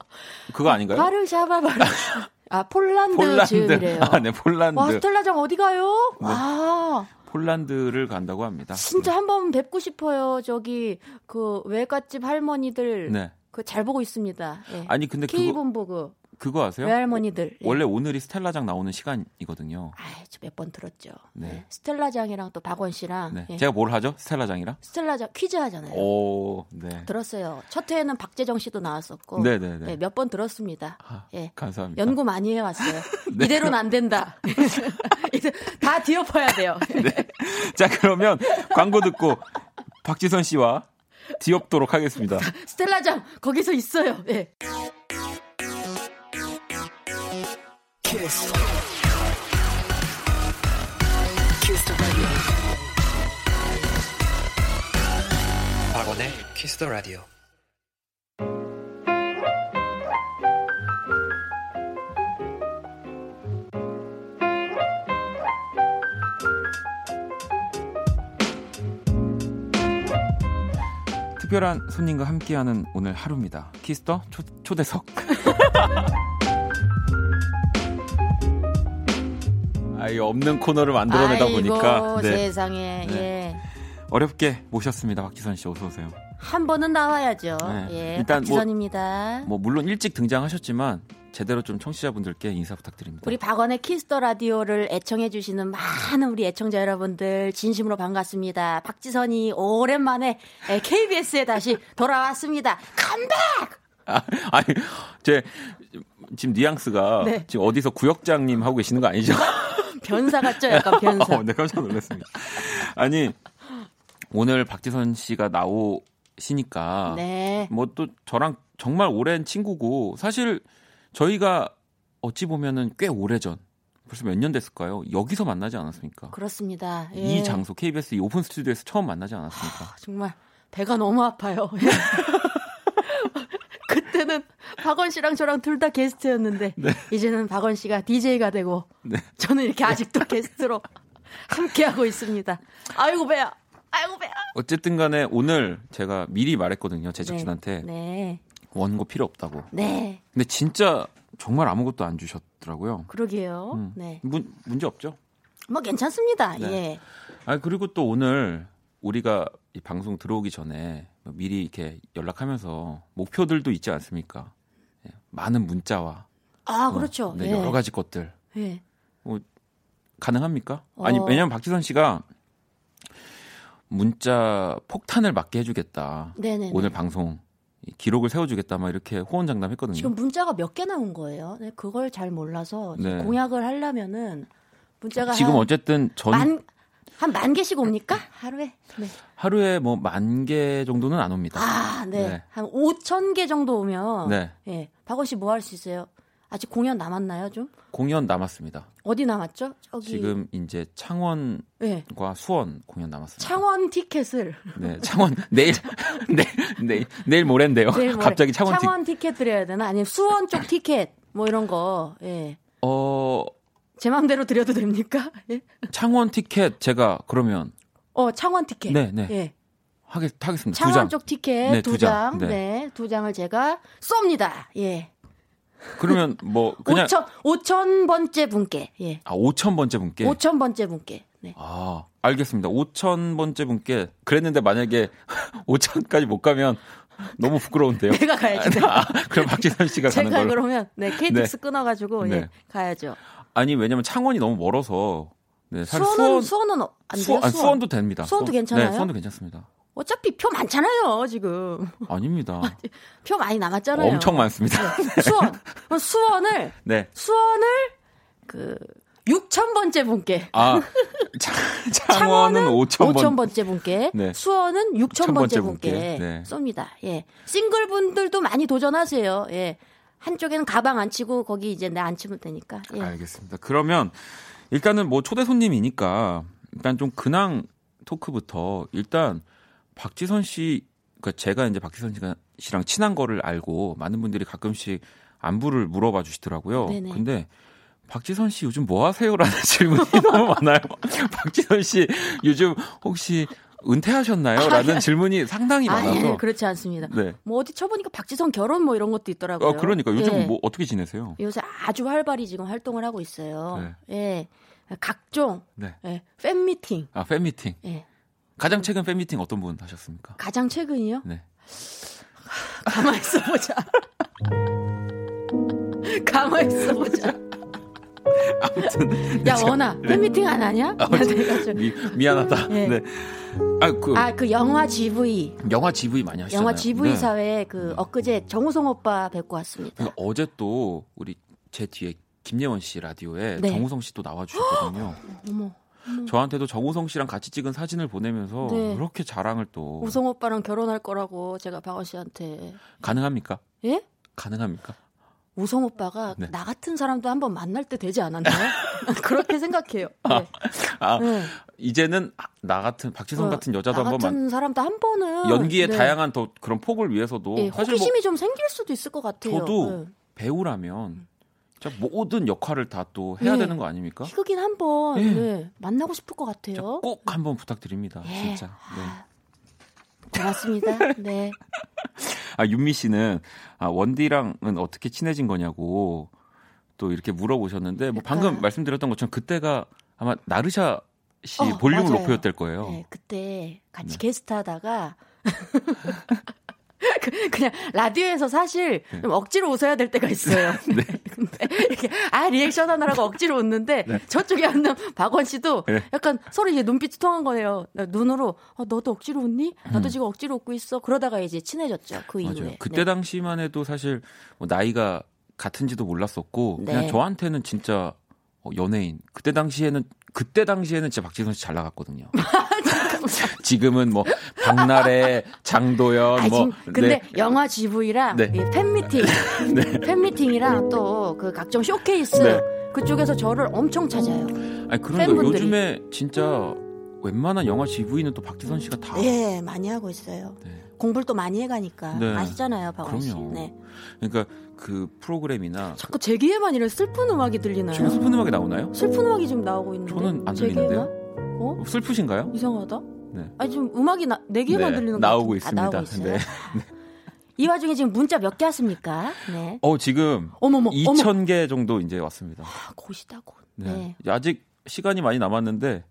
그거 아닌가요?
바르샤바 바르. [LAUGHS] 아 폴란드,
폴란드.
지은이래요.
아, 네, 폴란드.
와 스텔라장 어디 가요?
네.
와
폴란드를 간다고 합니다.
진짜 한번 뵙고 싶어요. 저기 그 외갓집 할머니들
네.
그 잘 보고 있습니다. 예.
아니 근데
K
그거
본부 그
그거 아세요?
외할머니들. 예.
원래 오늘이 스텔라장 나오는 시간이거든요.
아이, 몇번 들었죠.
네.
네. 스텔라장이랑 또 박원 씨랑
네.
예.
제가 뭘 하죠? 스텔라장이랑?
스텔라장 퀴즈 하잖아요.
오, 네.
들었어요. 첫 회에는 박재정 씨도 나왔었고
네, 네, 네.
몇번 들었습니다.
아,
예.
감사합니다.
연구 많이 해왔어요. [LAUGHS]
네.
이대로는 안 된다. [LAUGHS] 이제 다 뒤엎어야 돼요.
자, 그러면 광고 듣고 박지선 씨와 뒤엎도록 하겠습니다.
스텔라장 거기서 있어요. 예.
Kiss. Kiss the radio. 박원의 Kiss the radio.
특별한 손님과 함께하는 오늘 하루입니다. Kiss the 초, 초대석. [LAUGHS] 아이 없는 코너를 만들어내다
아이고,
보니까 네.
세상에
네.
예.
어렵게 모셨습니다. 박지선 씨 어서 오세요.
한 번은 나와야죠.
네.
예.
일단 뭐-
박지선입니다.
뭐 물론 일찍 등장하셨지만 제대로 좀 청취자분들께 인사 부탁드립니다.
우리 박원의 Kiss the Radio를 애청해 주시는 많은 우리 애청자 여러분들 진심으로 반갑습니다. 박지선이 오랜만에 KBS에 다시 돌아왔습니다. 컴백!
아, 아니 제 지금 뉘앙스가
네.
지금 어디서 구역장님 하고 계시는 거 아니죠? [LAUGHS]
변사 같죠? 약간 변사. [LAUGHS]
어, 네, 깜짝 놀랐습니다. 아니, 오늘 박지선 씨가 나오시니까
네.
뭐 또 저랑 정말 오랜 친구고 사실 저희가 어찌 보면은 꽤 오래전 벌써 몇 년 됐을까요? 여기서 만나지 않았습니까?
그렇습니다. 예.
이 장소 KBS 이 오픈 스튜디오에서 처음 만나지 않았습니까?
정말 배가 너무 아파요. [LAUGHS] 그때는 박원 씨랑 저랑 둘 다 게스트였는데 이제는 박원 씨가 DJ가 되고
네.
저는 이렇게 아직도 게스트로 함께 하고 있습니다. 아이고 배야. 아이고 배야.
어쨌든 간에 오늘 제가 미리 말했거든요. 제작진한테
네.
원고 필요 없다고.
네.
근데 진짜 정말 아무것도 안 주셨더라고요.
그러게요.
음.
네.
문, 문제 없죠?
뭐 괜찮습니다.
네.
예.
아 그리고 또 오늘 우리가 이 방송 들어오기 전에 뭐 미리 이렇게 연락하면서 목표들도 있지 않습니까? 예, 많은 문자와
아, 그렇죠.
어, 네,
예.
여러 가지 것들
예.
가능합니까? 아니
어.
왜냐면 박지선 씨가 문자 폭탄을 맞게 해주겠다.
네네.
오늘 방송 이 기록을 세워주겠다 막 이렇게 호언장담했거든요.
지금 문자가 몇 개 나 온 거예요. 네, 그걸 잘 몰라서
네.
공약을 하려면은 문자가
지금
한,
어쨌든 전
만, 한만 개씩 옵니까? 하루에? 네.
하루에 뭐 만 개 정도는 안 옵니다.
아, 네.
네.
한 5천 개 정도 오면
네.
예. 박원 씨 뭐 할 수 있어요? 아직 공연 남았나요, 좀?
공연 남았습니다.
어디 남았죠? 저기
지금 이제 창원과
예.
수원 공연 남았습니다.
창원 티켓을
네, 창원 내일 [LAUGHS] 내일 내일 내일 모레인데요.
내일 모레
갑자기 창원 티
창원 티 켓 드려야 되나? 아니면 수원 쪽 티켓 뭐 이런 거. 예.
어
제 마음대로 드려도 됩니까? 예.
창원 티켓 제가 그러면
어, 창원 티켓.
네, 네.
예.
하겠 하겠습니다. 두
창원
장.
쪽 티켓
네,
두.
장. 네.
네. 두 장을 제가 쏩니다. 예.
그러면 뭐 그냥
5천 5천 번째 분께. 예.
아 5천 번째 분께
5천 번째 분께. 네.
아 알겠습니다. 5천 번째 분께 그랬는데 만약에 [LAUGHS] 5천까지 못 가면 너무 부끄러운데요.
내가 가야지.
아, 그럼 박지선 씨가 가는
제가
걸로.
그러면 네 KTX 끊어 가지고
네.
예, 가야죠.
아니 왜냐면 창원이 너무 멀어서 네,
수원은
수원
수원은 어- 안 돼요.
수원, 아니,
수원.
수원 도 됩니다.
수원도
수원-
괜찮아요?
네, 수원도 괜찮습니다.
어차피 표 많잖아요 지금.
아닙니다. [LAUGHS]
표 많이 남았잖아요.
엄청 많습니다. [LAUGHS]
네. 수원 그럼 수원을
네.
수원을 그 6천 번째 분께.
아, [LAUGHS] 차, 창원은 5천 번.
번째 분께,
네.
수원은 6천
6,000
번째
번째
분께
분께. 네.
쏩니다. 예. 싱글 분들도 많이 도전하세요. 예. 한쪽에는 가방 안 치고 거기 이제 내 안 치면 되니까. 예.
알겠습니다. 그러면 일단은 뭐 초대 손님이니까 일단 좀 근황 토크부터 일단 박지선 씨, 그러니까 제가 이제 박지선 씨랑 친한 거를 알고 많은 분들이 가끔씩 안부를 물어봐 주시더라고요.
네네.
근데 박지선 씨 요즘 뭐 하세요라는 [LAUGHS] 질문이 너무 많아요. [LAUGHS] 박지선 씨 요즘 혹시 은퇴하셨나요? 라는 질문이 상당히
아,
많아서.
예, 그렇지 않습니다.
네.
뭐 어디 쳐보니까 박지성 결혼 뭐 이런 것도 있더라고요.
어, 그러니까 요즘
예.
뭐 어떻게 지내세요?
요새 아주 활발히 지금 활동을 하고 있어요. 예. 각종
네.
예. 팬 미팅.
아, 팬미팅.
예.
가장 최근 팬미팅 어떤 분 하셨습니까?
가장 최근이요?
네. [LAUGHS]
가만 있어 보자. [LAUGHS] 가만 있어 보자.
아무튼
야
제가-
원아
네.
팬미팅 안 하냐?
아, 미, 미안하다. [LAUGHS]
네.
네. 아, 그
아 그 영화 GV
영화 GV 많이 하시잖아요.
영화 GV
네.
사회에 그 엊그제 정우성 오빠 뵙고 왔습니다.
그러니까 어제 또 우리 제 뒤에 김예원 씨 라디오에
네.
정우성 씨또 나와 주셨거든요. [GASPS]
어머
저한테도 정우성 씨랑 같이 찍은 사진을 보내면서
네.
그렇게 자랑을 또
우성 오빠랑 결혼할 거라고 제가 박원 씨한테
가능합니까?
예?
가능합니까?
우성 오빠가
네.
나 같은 사람도 한번 만날 때 되지 않았나요? [LAUGHS] [LAUGHS] 그렇게 생각해요. 네.
아,
네.
이제는 나 같은 박지성
어,
같은 여자도
나
한번
같은
만
사람도 한 번은
연기의
네.
다양한 더 그런 폭을 위해서도
예,
뭐
호기심이 좀 생길 수도 있을 것 같아요.
저도
네.
배우라면 진짜 모든 역할을 다 또 해야
네.
되는 거 아닙니까?
희극인 한번
예.
네, 만나고 싶을 것 같아요.
꼭 한번 부탁드립니다.
예.
진짜. 네.
아, 고맙습니다. [LAUGHS] 네.
아 윤미 씨는 아, 원디랑은 어떻게 친해진 거냐고 또 이렇게 물어보셨는데 뭐 방금 말씀드렸던 것처럼 그때가 아마 나르샤 씨
어,
볼륨을
맞아요.
높여였을 거예요.
네, 그때 같이
네.
게스트 하다가 [LAUGHS] 그- [LAUGHS] 그냥 라디오에서 사실 좀 억지로 웃어야 될 때가 있어요. [LAUGHS]
네. [LAUGHS]
근데 이렇게 아 리액션 하느라고 억지로 웃는데
네.
저쪽에 앉는 박원 씨도
네.
약간 서로 이제 눈빛이 통한 거예요. 눈으로 어, 너도 억지로 웃니? 나도
음.
지금 억지로 웃고 있어. 그러다가 이제 친해졌죠. 그
맞아요.
이후에.
그때
네.
당시만 해도 사실 뭐 나이가 같은지도 몰랐었고
네.
그냥 저한테는 진짜 어, 연예인 그때 당시에는 그때 당시에는 진짜 박지선 씨 잘 나갔거든요. [LAUGHS] 지금은 뭐 박나래, 장도연
아,
뭐
근데
네.
영화 GV랑
네.
팬미팅, [LAUGHS] 팬미팅이랑 또 그 각종 쇼케이스
네.
그쪽에서 저를 엄청 찾아요.
아니
팬분들이.
요즘에 진짜 웬만한 영화 GV는 또 박지선 씨가 다
예, 많이 하고 있어요.
네.
공부를 또 많이 해가니까
네.
아시잖아요, 박원 씨. 네.
그러니까 그 프로그램이나
자꾸 제기에만 이런 슬픈 음악이 들리나요?
지금 슬픈 음악이 나오나요?
슬픈 음악이 지금 나오고 있는데.
저는 안? 들리는데요.
어?
슬프신가요?
이상하다.
네.
아니 지금 음악이 나, 네 개만
네,
들리는 거
나오고
같은데.
있습니다.
아, 나오고 있어요.
네.
이 와중에 지금 문자 몇 개 왔습니까? 네.
어 지금
어머머, 어머.
2,000개 정도 이제 왔습니다.
아, 곧이다 곧.
네.
네.
아직 시간이 많이 남았는데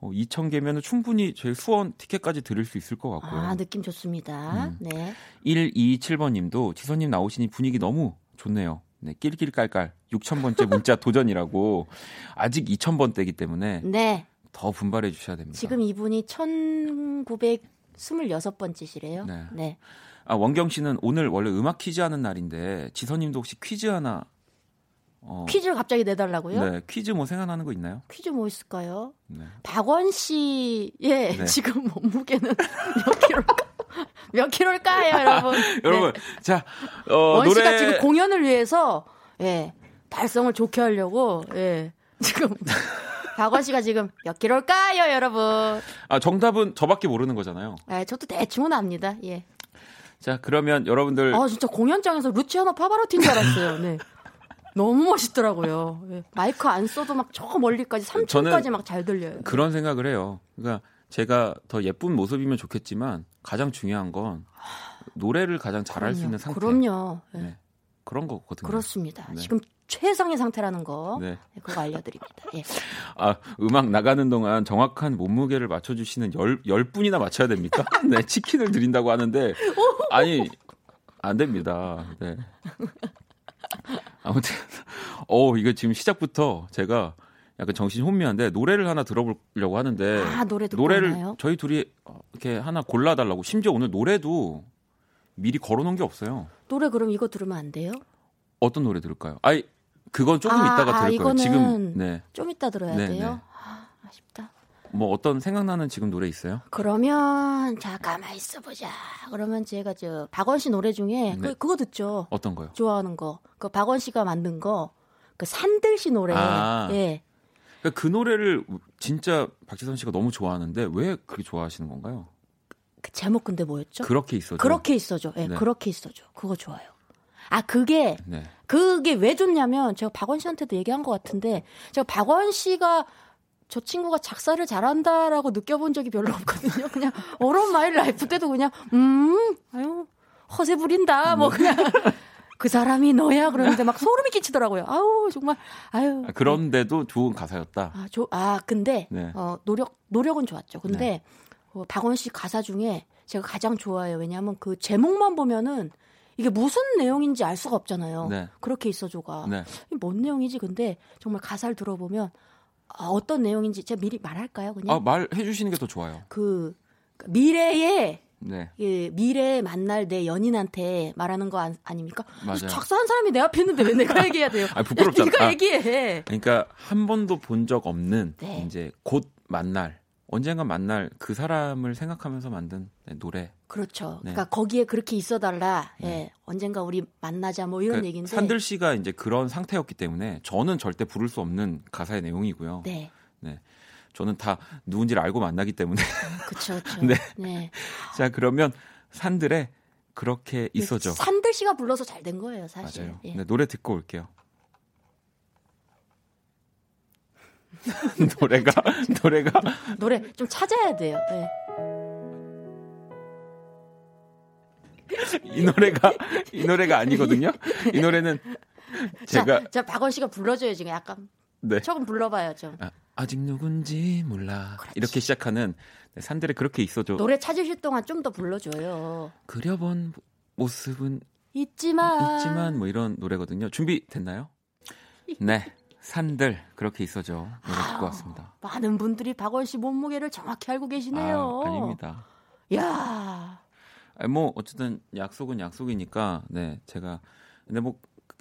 어, 2,000개면 충분히 저희 수원 티켓까지 드릴 수 있을 것 같고요.
아, 느낌 좋습니다.
음.
네.
127번 님도 지선님 나오시니 분위기 너무 좋네요. 네, 낄낄깔깔 6,000번째 문자 도전이라고 아직 2,000번대이기 때문에
네.
더 분발해 주셔야 됩니다.
지금 이분이 1926번째시래요.
네.
네.
아, 원경 씨는 오늘 원래 음악 퀴즈 하는 날인데 지선님도 혹시 퀴즈 하나 어,
퀴즈를 갑자기 내달라고요?
네, 퀴즈 뭐 생각나는 거 있나요?
퀴즈 뭐 있을까요?
네.
박원 씨의
네. [LAUGHS]
지금 몸무게는 몇 킬로일까? [LAUGHS] 몇 킬로일까요, 여러분? [LAUGHS] 네.
여러분, 자, 어,
원 씨가
노래
지금 공연을 위해서 예 달성을 좋게 하려고 예 지금 박원 씨가 지금 몇 킬로일까요, 여러분?
아, 정답은 저밖에 모르는 거잖아요.
예, 저도 대충은 압니다. 예.
자, 그러면 여러분들
아 진짜 공연장에서 루치아노 파바로티인 줄 알았어요. 네. 너무 멋있더라고요. 예. 마이크 안 써도 막 저 멀리까지 3층까지
저는
막잘 들려요.
그런 생각을 해요. 그러니까 제가 더 예쁜 모습이면 좋겠지만 가장 중요한 건 노래를 가장 잘할 수 있는 상태.
그럼요. 예.
네. 그런 거거든요.
그렇습니다.
네.
지금 최상의 상태라는 거
네.
네, 그거 알려드립니다. 예.
아, 음악 나가는 동안 정확한 몸무게를 맞춰주시는 열, 열 분이나 맞춰야 됩니까? [LAUGHS] 네, 치킨을 드린다고 하는데, 아니, 안 됩니다. 네. 아무튼, 어, 이거 지금 시작부터 제가 약간 정신이 혼미한데, 노래를 하나 들어보려고 하는데,
아 노래 나요?
저희 둘이 어, 이렇게 하나 골라달라고, 심지어 오늘 노래도 미리 걸어놓은 게 없어요.
노래 그럼 이거 들으면 안 돼요?
어떤 노래 들을까요? 아이, 그건 조금
아,
이따가
아,
들을 거예요. 지금, 네.
좀 이따 들어야
네,
돼요.
네.
아, 아쉽다.
뭐 어떤 생각나는 지금 노래 있어요?
그러면 자 가만 있어 보자. 그러면 제가 저 박원 씨 노래 중에
네.
그 그거 듣죠.
어떤 거요?
좋아하는 거. 그 박원 씨가 만든 거. 그 산들씨 노래.
아.
예.
그러니까 그 노래를 진짜 박지선 씨가 너무 좋아하는데 왜 그렇게 좋아하시는 건가요?
그 제목 근데 뭐였죠?
그렇게 있어죠.
그렇게 있어줘. 예,
네.
그렇게 있어줘. 그거 좋아요. 아, 그게,
네.
그게 왜 좋냐면, 제가 박원 씨한테도 얘기한 것 같은데, 제가 박원 씨가 저 친구가 작사를 잘한다라고 느껴본 적이 별로 없거든요. 그냥, All of My Life 때도 그냥, 음, 아유, 허세 부린다. 뭐, 그냥, [LAUGHS] 그 사람이 너야. 그러는데 막 소름이 끼치더라고요. 아우, 정말, 아유.
아, 그런데도 좋은 가사였다.
아, 조, 아, 근데,
네.
어, 노력, 노력은 좋았죠. 근데, 어, 박원 씨 가사 중에 제가 가장 좋아해요. 왜냐하면 그 제목만 보면은 이게 무슨 내용인지 알 수가 없잖아요.
네.
그렇게 있어줘가.
네.
뭔 내용이지? 근데 정말 가사를 들어보면 아, 어떤 내용인지 제가 미리 말할까요? 그냥
아, 말해 주시는 게 더 좋아요.
그 미래에
네.
예, 미래에 만날 내 연인한테 말하는 거 아?
맞아요.
작사한 사람이 내 앞에 있는데 왜 내가 [LAUGHS] 얘기해야 돼요?
아, 부끄럽잖아. [LAUGHS]
네가
아.
얘기해.
그러니까 한 번도 본 적 없는
네.
이제 곧 만날 언젠가 만날 그 사람을 생각하면서 만든 네, 노래.
그렇죠.
네.
그러니까 거기에 그렇게 있어달라. 예, 언젠가 우리 만나자 뭐 이런
그러니까
얘기인데.
산들 씨가 이제 그런 상태였기 때문에 저는 절대 부를 수 없는 가사의 내용이고요.
네,
저는 다 누군지를 알고 만나기 때문에. [LAUGHS]
그렇죠, 그렇죠.
네.
네.
자, 그러면 산들의 그렇게 있어죠.
산들 씨가 불러서 잘 된 거예요, 사실.
맞아요.
예.
네, 노래 듣고 올게요. [LAUGHS] 노래가 노래가
노래 좀 찾아야 돼요. 예.
이 노래가 이 노래가 아니거든요. 이 노래는 제가
자, 자 박원 씨가 불러줘요 지금 약간
네.
조금 불러봐요 좀.
아, 아직 누군지 몰라 이렇게 시작하는 네, 산들의 그렇게 있어줘.
노래 찾으실 동안 좀 더 불러줘요.
그려본 모습은
있지만.
있지만 뭐 이런 노래거든요. 준비 됐나요? 네. 산들 그렇게 있어줘 노래 듣고 왔습니다.
많은 분들이 박원 씨 몸무게를 정확히 알고 계시네요.
아, 아닙니다.
야,
아니, 뭐 어쨌든 약속은 약속이니까 네 제가 근데 뭐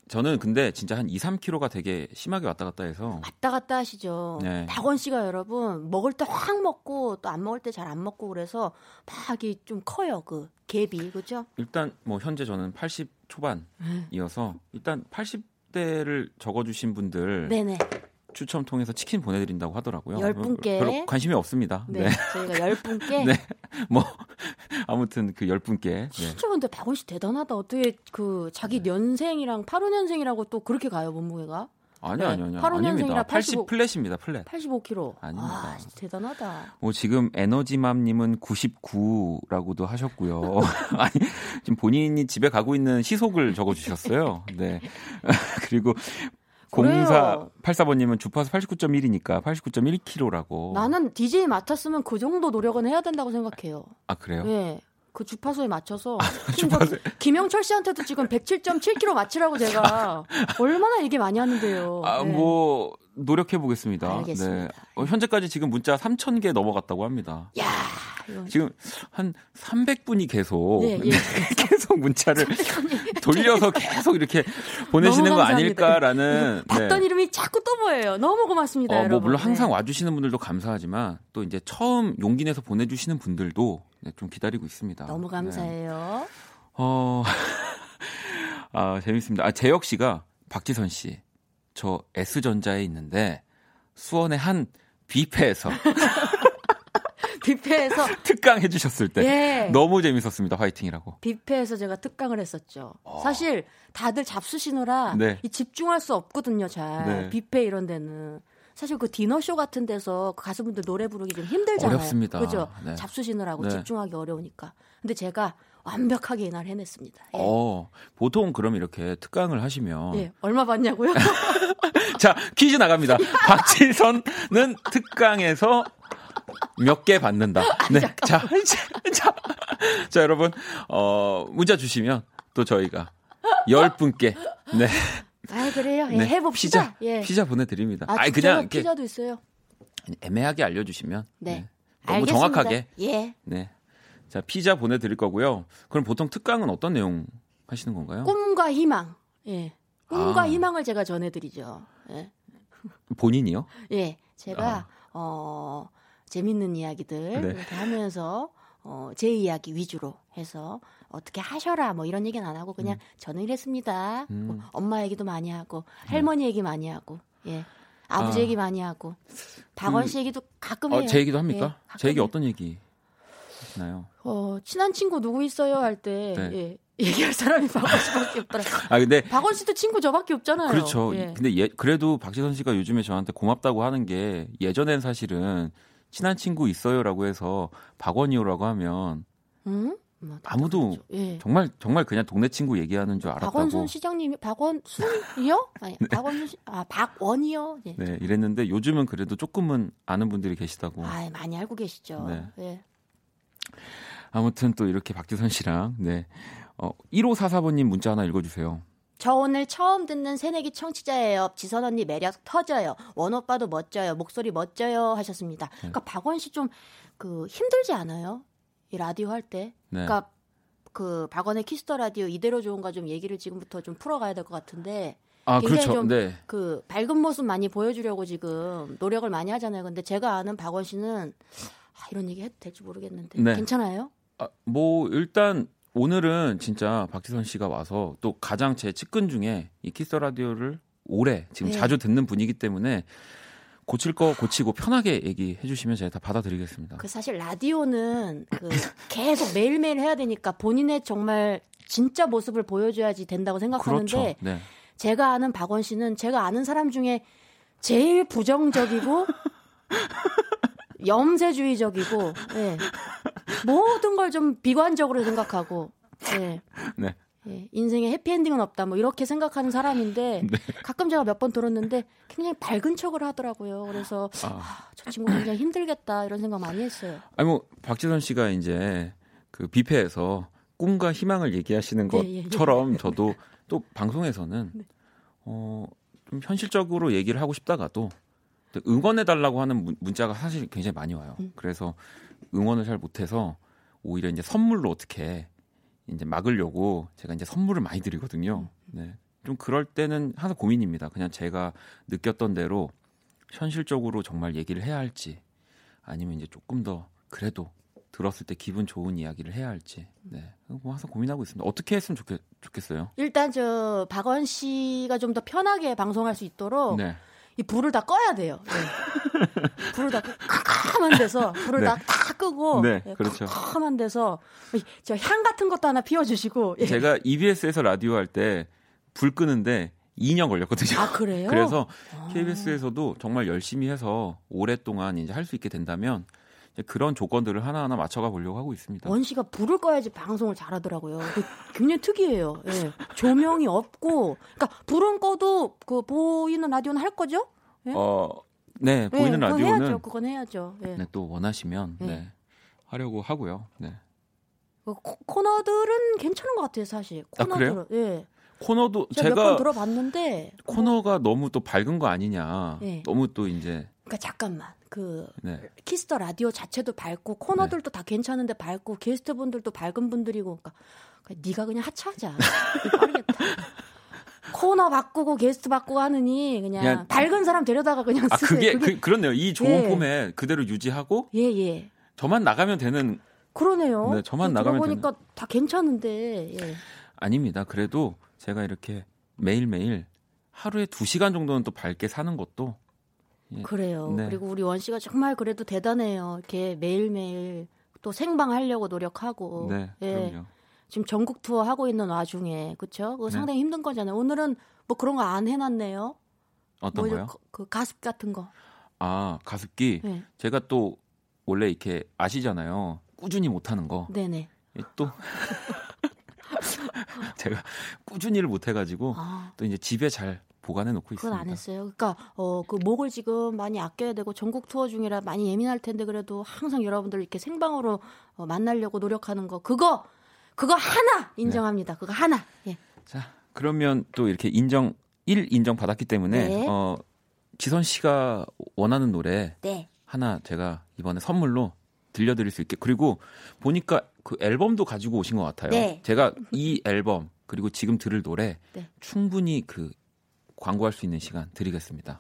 저는 근데 진짜 한 2, 3kg가 되게 심하게 왔다 갔다 해서
왔다 갔다 하시죠.
네.
박원 씨가 여러분 먹을 때 확 먹고 또 안 먹을 때 잘 안 먹고 그래서 막이 좀 커요 그 갭이 그죠?
일단 뭐 현재 저는 80 초반이어서 일단 80 대를 적어주신 분들
네네.
추첨 통해서 치킨 보내드린다고 하더라고요.
열 분께.
별로 관심이 없습니다.
네.
네.
저희가 열 분께. [LAUGHS]
네. 뭐 아무튼 그열 분께 네.
진짜 근데 박원 씨 대단하다. 어떻게 그 자기 년생이랑 85년생이라고 또 그렇게 가요 몸무게가?
아니요
네.
아니요 아니요
85
아닙니다.
년생이라
80
85
플랫입니다 플랫.
85kg.
아닙니다.
아, 대단하다.
뭐 지금 에너지맘님은 99라고도 하셨고요. [LAUGHS] 아니 지금 본인이 집에 가고 있는 시속을 적어주셨어요. 네. [LAUGHS] 그리고
그래요.
0484번님은 주파수 89.1이니까 89.1kg라고.
나는 DJ 맡았으면 그 정도 노력은 해야 된다고 생각해요.
아 그래요?
네. 그 주파수에 맞춰서
주파수에.
김영철 씨한테도 지금 107.7kg 맞추라고 제가 [LAUGHS] 얼마나 얘기 많이 하는데요.
아,
네.
뭐 노력해 보겠습니다.
알겠습니다.
어, 현재까지 지금 문자 3,000개 넘어갔다고 합니다.
야,
지금 한 300분이 계속
예, 예. [LAUGHS]
계속 문자를 [LAUGHS] 돌려서 계속 이렇게 보내시는 거. 아닐까라는
봤던
네.
이름이 자꾸 또 보여요. 너무 고맙습니다,
어,
여러분.
뭐 물론 항상
네.
와주시는 분들도 감사하지만 또 이제 처음 용기 내서 보내주시는 분들도 네, 좀 기다리고 있습니다.
너무
네.
감사해요.
어, [LAUGHS] 아 재밌습니다. 아 재혁 씨가 박지선 씨, 저 S 전자에 있는데 수원의 한 뷔페에서
뷔페에서 [LAUGHS]
특강 해주셨을 때
예.
너무 재밌었습니다. 화이팅이라고.
뷔페에서 제가 특강을 했었죠. 사실 다들 잡수시느라
어. 네.
이 집중할 수 없거든요, 잘.
네.
뷔페 이런 데는. 사실 그 디너쇼 같은 데서 그 가수분들 노래 부르기 좀 힘들잖아요.
어렵습니다.
그죠?
네.
잡수시느라고
네.
집중하기 어려우니까. 근데 제가 완벽하게 이날 해냈습니다. 예.
어, 보통 그럼 이렇게 특강을 하시면
예, 얼마 받냐고요? [LAUGHS]
자 퀴즈 나갑니다. 박지선은 특강에서 몇 개 받는다. [LAUGHS] 네, 자, 자, [LAUGHS] 자, 자, 여러분 어 문자 주시면 또 저희가 열 분께 네,
아 그래요. 예,
네,
해봅시다.
피자
예.
피자 보내드립니다.
아,
아니? 그냥 이렇게
피자도 있어요.
애매하게 알려주시면
네.
너무
알겠습니다.
정확하게
예.
네. 자 피자 보내드릴 거고요. 그럼 보통 특강은 어떤 내용 하시는 건가요?
꿈과 희망. 예. 꿈과
아.
희망을 제가 전해드리죠. 예.
본인이요?
예. 제가 어 재밌는 이야기들
아. 네.
이렇게 하면서 어, 제 이야기 위주로 해서 어떻게 하셔라 뭐 이런 얘기는 안 하고 그냥 저는 이랬습니다.
음.
뭐 엄마 얘기도 많이 하고 할머니 얘기 많이 하고 예. 아버지
아.
얘기 많이 하고 박원 씨 얘기도 가끔 해요.
어, 제 얘기도 합니까?
예,
제 얘기 어떤 얘기 하시나요?
어, 친한 친구 누구 있어요 할때
네.
예. 얘기할 사람이 박원 씨밖에 없더라.
아 근데
박원 씨도 친구 저밖에 없잖아요.
그렇죠.
예.
근데 예, 그래도 박지선 씨가 요즘에 저한테 고맙다고 하는 게 예전엔 사실은 친한 친구 있어요라고 해서 박원이요라고 하면
응? 뭐,
아무도
예.
정말 정말 그냥 동네 친구 얘기하는 줄 알았다고.
박원순 시장님이 박원순이요? 아니 [LAUGHS] 박원순 시, 아 박원이요? 예.
네, 이랬는데 요즘은 그래도 조금은 아는 분들이 계시다고.
아 많이 알고 계시죠.
네.
예.
아무튼 또 이렇게 박지선 씨랑 네. 어, 1544번님 문자 하나 읽어주세요.
저 오늘 처음 듣는 새내기 청취자예요. 지선 언니 매력 터져요. 원 오빠도 멋져요. 목소리 멋져요. 하셨습니다.
네.
그러니까 박원 씨 좀 그 힘들지 않아요? 이 라디오 할 때.
네.
그러니까 그 박원의 Kiss the Radio 이대로 좋은가 좀 얘기를 지금부터 좀 풀어가야 될 것 같은데
아
굉장히
그렇죠.
좀
네.
그 밝은 모습 많이 보여주려고 지금 노력을 많이 하잖아요. 근데 제가 아는 박원 씨는 아, 이런 얘기 해도 될지 모르겠는데
네.
괜찮아요?
아, 뭐 일단 오늘은 진짜 박지선 씨가 와서 또 가장 제 측근 중에 이 Kiss the Radio를 오래 지금
네.
자주 듣는 분이기 때문에 고칠 거 고치고 편하게 얘기해 주시면 제가 다 받아드리겠습니다.
그 사실 라디오는 그 계속 매일매일 해야 되니까 본인의 정말 진짜 모습을 보여줘야지 된다고 생각하는데
그렇죠. 네.
제가 아는 박원 씨는 제가 아는 사람 중에 제일 부정적이고 [LAUGHS] 염세주의적이고 예. 모든 걸 좀 비관적으로 생각하고 예.
네.
예, 인생에 해피엔딩은 없다 뭐 이렇게 생각하는 사람인데
네.
가끔 제가 몇 번 들었는데 굉장히 밝은 척을 하더라고요. 그래서
아.
아, 저 친구 굉장히 힘들겠다 이런 생각 많이 했어요.
아니 뭐 박지선 씨가 이제 그 뷔페에서 꿈과 희망을 얘기하시는
예, 예, 예.
것처럼 저도 또 방송에서는 어, 좀 현실적으로 얘기를 하고 싶다가도 또 응원해 달라고 하는 문- 문자가 사실 굉장히 많이 와요.
음.
그래서 응원을 잘 못해서 오히려 이제 선물로 어떻게 이제 막으려고 제가 이제 선물을 많이 드리거든요. 네. 좀 그럴 때는 항상 고민입니다. 그냥 제가 느꼈던 대로 현실적으로 정말 얘기를 해야 할지 아니면 이제 조금 더 그래도 들었을 때 기분 좋은 이야기를 해야 할지. 네. 뭐 항상 고민하고 있습니다. 어떻게 했으면 좋겠, 좋겠어요?
일단 저 박원 씨가 좀 더 편하게 방송할 수 있도록
네.
이 불을 다 꺼야 돼요. 네. [LAUGHS] 불을 다 캄캄한 데서 불을
네.
다, 다 끄고
네,
예,
그렇죠.
캄캄한 데서 저 향 같은 것도 하나 피워주시고 예.
제가 EBS에서 라디오 할 때 불 끄는데 2년 걸렸거든요.
아 그래요? [LAUGHS]
그래서
아.
KBS에서도 정말 열심히 해서 오랫동안 이제 할 수 있게 된다면 그런 조건들을 하나하나 맞춰가 보려고 하고 있습니다.
원 씨가 불을 꺼야지 방송을 잘하더라고요. 그 굉장히 특이해요. 예. 조명이 없고, 그러니까 불은 꺼도 그 보이는 라디오는 할 거죠? 예?
어, 네,
예,
보이는 라디오는
해야죠. 그건 해야죠. 예.
네, 또 원하시면
네.
네. 하려고 하고요. 네.
그 코- 코너들은 괜찮은 것 같아요, 사실.
아,
코너들은. 예.
코너도
제가 몇번
제가
들어봤는데,
코너가 너무 또 밝은 거 아니냐.
네.
너무 또 이제
그러니까 잠깐만. 그
네.
Kiss the Radio 자체도 밝고 코너들도 다 괜찮은데 밝고 게스트분들도 밝은 분들이고 그러니까, 네가 그냥 하차하자. [LAUGHS] 빠르겠다. 코너 바꾸고 게스트 바꾸고 하느니 그냥,
그냥-
밝은 사람 데려다가 그냥
아
쓰세요.
그게 그, 그렇네요. 이 좋은
예.
포맷 그대로 유지하고
예, 예.
저만 나가면 되는
그러네요.
네, 저만 나가면
보니까 다 괜찮은데. 예.
아닙니다. 그래도 제가 이렇게 매일매일 하루에 두 시간 정도는 또 밝게 사는 것도 예.
그래요.
네.
그리고 우리 원 씨가 정말 그래도 대단해요. 이렇게 매일매일 또 생방 하려고 노력하고.
네,
예.
그럼요.
지금 전국 투어 하고 있는 와중에 그렇죠?
네.
상당히 힘든 거잖아요. 오늘은 뭐 그런 거 안 해놨네요.
어떤
뭐
거요?
그, 그 가습 같은 거.
아 가습기
네.
제가 또 원래 이렇게 아시잖아요. 꾸준히 못하는 거.
네네.
예, 또 [LAUGHS] 제가 꾸준히를 못해가지고
아,
또 이제 집에 잘 보관해 놓고
그건
있습니다.
안 했어요. 그러니까 어 그 목을 지금 많이 아껴야 되고 전국 투어 중이라 많이 예민할 텐데 그래도 항상 여러분들 이렇게 생방으로 어, 만나려고 노력하는 거 그거 그거 하나 인정합니다. 그거 하나. 예.
자 그러면 또 이렇게 인정 1 인정 받았기 때문에
네.
어, 지선 씨가 원하는 노래
네.
하나 제가 이번에 선물로 들려드릴 수 있게 그리고 보니까 그 앨범도 가지고 오신 것 같아요.
네.
제가 이 앨범 그리고 지금 들을 노래
네.
충분히 그 광고할 수 있는 시간 드리겠습니다.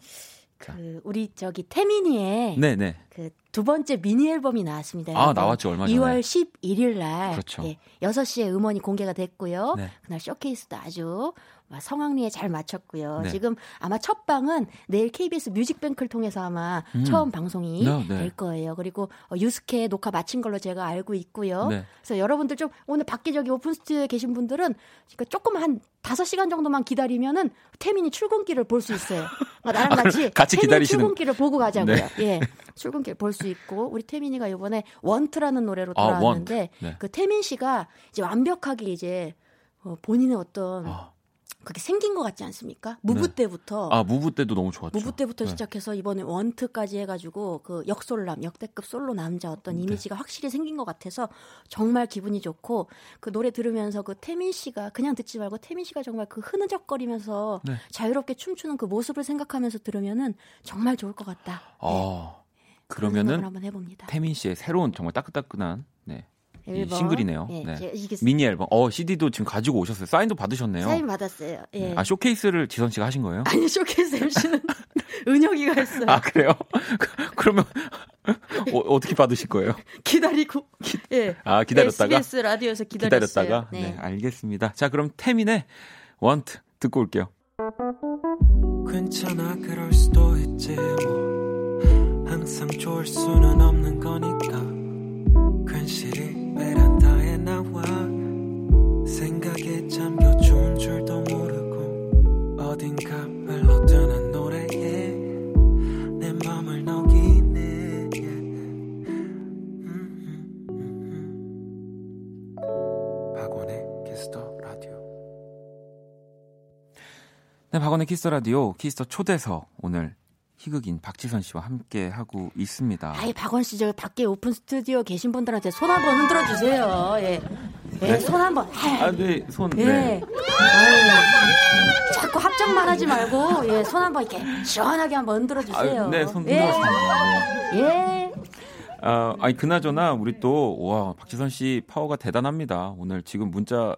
자.
그 우리 저기 태민이의
네네.
그두 번째 미니 앨범이 나왔습니다.
아 나왔죠 얼마 전에.
2월 11일 날
그렇죠.
예, 6시에 음원이 공개가 됐고요.
네.
그날 쇼케이스도 아주 성황리에 잘 마쳤고요.
네.
지금 아마 첫 방은 내일 KBS 뮤직뱅크를 통해서 아마
음.
처음 방송이
네, 네.
될 거예요. 그리고 어, 유스케 녹화 마친 걸로 제가 알고 있고요.
네.
그래서 여러분들 좀 오늘 밖에 저기 오픈 스튜디오에 계신 분들은 그러니까 조금 한 5시간 정도만 기다리면은 태민이 출근길을 볼 수 있어요. 그러니까 나랑 같이, [LAUGHS]
아, 같이
태민
기다리시는-
출근길을 보고 가자고요.
네.
예. 출근길 볼 수 있고 우리 태민이가 이번에 Want라는 노래로
아,
돌아왔는데
Want. 네.
그 태민 씨가 이제 완벽하게 이제 어, 본인의 어떤
아,
그게 생긴 것 같지 않습니까? 무브
네.
때부터
아 무브 때도 너무 좋았죠.
무브 때부터
네.
시작해서 이번에 원트까지 해가지고 그 역솔남 역대급 솔로 남자 어떤
네.
이미지가 확실히 생긴 것 같아서 정말 기분이 좋고 그 노래 들으면서 그 태민 씨가 그냥 듣지 말고 태민 씨가 정말 그 흐느적거리면서
네.
자유롭게 춤추는 그 모습을 생각하면서 들으면은 정말 좋을 것 같다.
아 그러면은
한번 해봅니다.
태민 씨의 새로운 정말 따끈따끈한 네. 싱글이네요.
예,
네. 미니 앨범. 어 CD도 지금 가지고 오셨어요. 사인도 받으셨네요.
사인 받았어요. 예.
아 쇼케이스를 지선 씨가 하신 거예요?
아니 쇼케이스 MC는 [LAUGHS] 은혁이가 했어요.
아 그래요? [LAUGHS] 그러면 어, 어떻게 받으실 거예요? [LAUGHS]
기다리고 예.
아 기다렸다가
SBS 라디오에서 기다렸어요.
기다렸다가
네.
네 알겠습니다. 자 그럼 태민의 WANT 듣고 올게요.
괜찮아 그럴 수도 있지 뭐 항상 좋을 수는 없는 거니까 괜시리 베란다에 나와 생각에 잠겨 좋은 줄도 모르고 어딘가 흘러드는 노래에 내 맘을 녹이네 음, 음, 음, 음. 박원의 키스 더 라디오
네 박원의 키스 더 라디오 키스 더 초대석 오늘 희극인 박지선 씨와 함께 하고 있습니다.
아이 박원 씨 저 밖에 오픈 스튜디오 계신 분들한테 손 한번 흔들어 주세요. 예. 예, 손 한번. 아이,
아 네 손
예.
네.
아유, 자꾸 합장만 하지 말고 예, 손 한번 이렇게 시원하게 한번 흔들어 주세요.
아, 네 손
예.
흔들었습니다. 네.
예.
아, 아니 그나저나 우리 또 와 박지선 씨 파워가 대단합니다. 오늘 지금 문자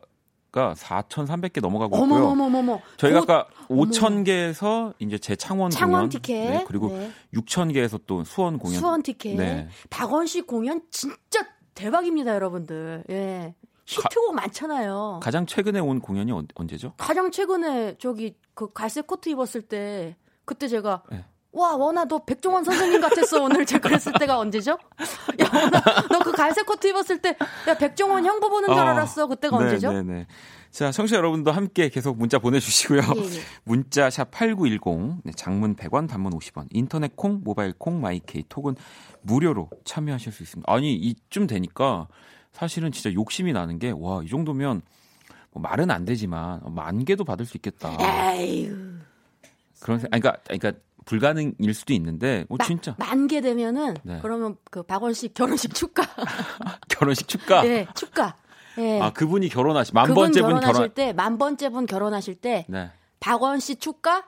가 4,300개 넘어가고 있고요.
어머머머머머.
저희가
곧
아까 5,000개에서 이제 제 창원,
창원
공연,
티켓.
네, 그리고
네.
6,000개에서 또 수원 공연.
수원 티켓.
네.
박원식 공연 진짜 대박입니다, 여러분들. 예. 히트곡 많잖아요.
가장 최근에 온 공연이 언- 언제죠? 가장
최근에 저기 그 갈색 코트 입었을 때 그때 제가
네.
와 원아 너 백종원 선생님 같았어 오늘 제가 그랬을 때가 언제죠? 야 원아 너 그 갈색 코트 입었을 때 야 백종원 형부 보는 줄
아,
알았어 그때가
네,
언제죠?
네, 네. 자, 청취자 여러분도 함께 계속 문자 보내주시고요.
예, 예. [LAUGHS]
문자 샵 8910, 네, 장문 100원, 단문 50원, 인터넷 콩, 모바일 콩, 마이케이, 톡은 무료로 참여하실 수 있습니다. 아니, 이쯤 되니까 사실은 진짜 욕심이 나는 게, 와, 이 정도면 뭐 말은 안 되지만 만 개도 받을 수 있겠다.
에휴
그런 생 그러니까, 그러니까 불가능일 수도 있는데, 뭐 진짜
만개 되면은
네.
그러면 그 박원식 결혼식 축가 [LAUGHS]
결혼식 축가.
예 축가 예
아, 그분이 결혼하시, 만 번째 분
결혼하실
결혼.
때만 번째 분 결혼하실 때
네.
박원식 축가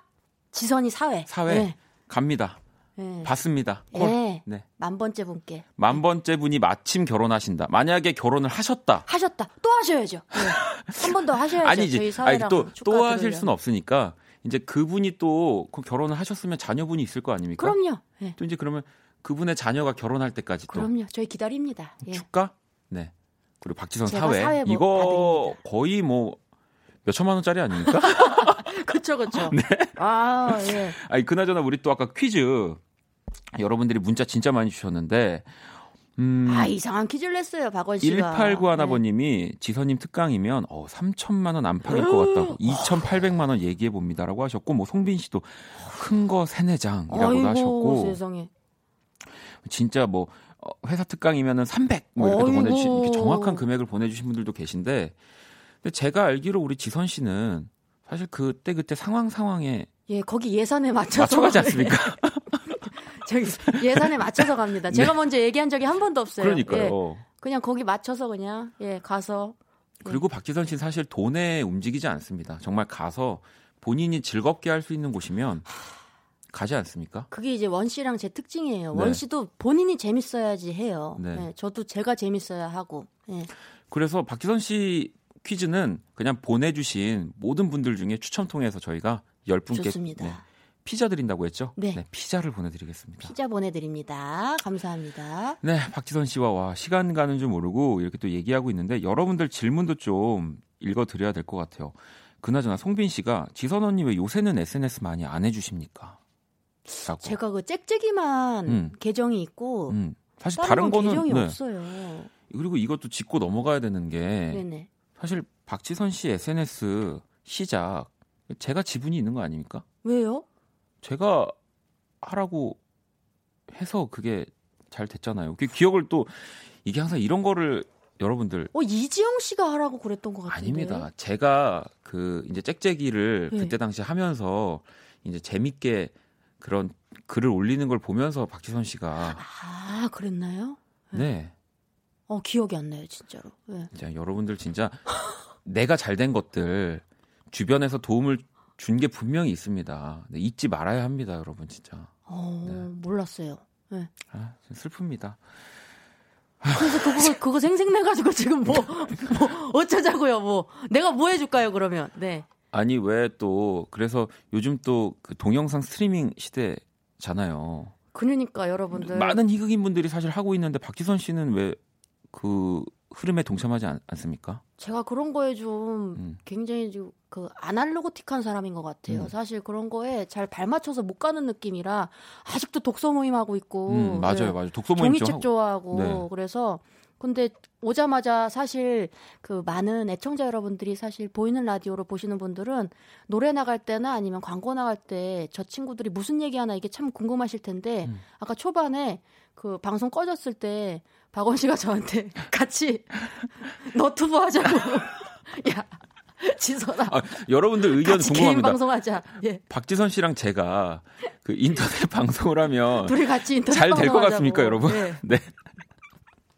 지선이 사회
사회
예.
갑니다.
예.
받습니다. 콜.
예.
네.
만 번째 분께
만 번째 분이 마침 결혼하신다. 만약에 결혼을 하셨다.
하셨다. 또 하셔야죠. 한 번 더 하셔야죠. [LAUGHS]
아니지. 아니
사회랑
또,
축가
또 하실. 수는 없으니까 이제 그분이 또그 결혼을 하셨으면 자녀분이 있을 거 아닙니까?
그럼요. 예.
또 이제 그러면 그분의 자녀가 결혼할 때까지 또
그럼요. 저희 기다립니다. 예.
축가? 네. 그리고 박지선 사회.
사회 뭐
이거 거의 뭐 몇천만 원짜리 아닙니까? [LAUGHS]
그쵸, 그쵸. [LAUGHS]
네.
아, 예.
아니 그나저나 우리 또 아까 퀴즈 여러분들이 문자 진짜 많이 주셨는데 음
아, 이상한 퀴즈를 냈어요, 박원 씨가.
1891아버님이 지선님 특강이면 어 3천만 원 안팎일 것 같다고 2,800만 원 얘기해 봅니다라고 하셨고 뭐 송빈 씨도 큰 거 세네 장이라고도
아이고,
하셨고
세상에.
진짜 뭐 어, 회사 특강이면은 300뭐 이렇게
어이구.
보내주신 이렇게 정확한 금액을 보내주신 분들도 계신데 근데 제가 알기로 우리 지선 씨는 사실 그때 그때 상황 상황에
예, 거기 예산에 맞춰서.
맞춰가지 않습니까? [LAUGHS] [LAUGHS]
저기 예산에 맞춰서 갑니다. 제가
네.
먼저 얘기한 적이 한 번도 없어요.
그러니까요.
예, 그냥 거기 맞춰서 그냥 예 가서
그리고 박지선 씨는 사실 돈에 움직이지 않습니다. 정말 가서 본인이 즐겁게 할 수 있는 곳이면 가지 않습니까?
그게 이제 원 씨랑 제 특징이에요.
네.
원 씨도 본인이 재밌어야지 해요.
네.
예, 저도 제가 재밌어야 하고. 예.
그래서 박지선 씨 퀴즈는 그냥 보내주신 모든 분들 중에 추첨 통해서 저희가 10분께
좋습니다.
피자 드린다고 했죠?
네.
피자를 보내드리겠습니다.
피자 보내드립니다. 감사합니다.
네, 박지선 씨와 와, 시간 가는 줄 모르고 이렇게 또 얘기하고 있는데 여러분들 질문도 좀 읽어드려야 될 것 같아요. 그나저나 송빈 씨가 지선 언니 왜 요새는 SNS 많이 안 해주십니까? 라고.
제가 그 짹짹이만
음.
계정이 있고
음, 사실
다른,
거는
계정이
네.
없어요.
그리고 이것도 짚고 넘어가야 되는 게
네네.
사실 박지선 씨 SNS 시작 제가 지분이 있는 거 아닙니까?
왜요?
제가 하라고 해서 그게 잘 됐잖아요. 그 기억을 또 이게 항상 이런 거를 여러분들
어 이지영 씨가 하라고 그랬던 것 같은데.
아닙니다. 제가 그 이제 짹짹이를
네.
그때 당시 하면서 이제 재밌게 그런 글을 올리는 걸 보면서 박지선 씨가
아 그랬나요?
네.
어 기억이 안 나요 진짜로. 네.
진짜 여러분들 진짜 [LAUGHS] 내가 잘 된 것들 주변에서 도움을 준 게 분명히 있습니다. 네, 잊지 말아야 합니다, 여러분 진짜.
어
네.
몰랐어요. 네.
아, 좀 슬픕니다.
그래서 그거 그거 생생내 가지고 지금 뭐 [LAUGHS] 뭐 어쩌자고요 뭐 내가 뭐 해줄까요 그러면 네
아니 왜 또 그래서 요즘 또 그 동영상 스트리밍 시대잖아요.
그러니까 여러분들
많은 희극인 분들이 사실 하고 있는데 박지선 씨는 왜 그 흐름에 동참하지 않, 않습니까?
제가 그런 거에 좀
음.
굉장히 좀 그 아날로그틱한 사람인 것 같아요.
음.
사실 그런 거에 잘 발맞춰서 못 가는 느낌이라 아직도 독서 모임 하고 있고
음, 맞아요,
네.
맞아요. 독서 모임 좀
종이책
하고.
좋아하고
네.
그래서 근데 오자마자 사실 그 많은 애청자 여러분들이 사실 보이는 라디오로 보시는 분들은 노래 나갈 때나 아니면 광고 나갈 때 저 친구들이 무슨 얘기 하나 이게 참 궁금하실 텐데
음.
아까 초반에 그 방송 꺼졌을 때 박원 씨가 저한테 [LAUGHS] 같이 [LAUGHS] 너튜브 하자고 [LAUGHS] 야 지선아
아, 여러분들 의견 궁금합니다.
방송하자 예
박지선 씨랑 제가 그 인터넷 방송을 하면
둘이 같이 인터넷
잘 될 것. 같습니까, 여러분?
예.
네.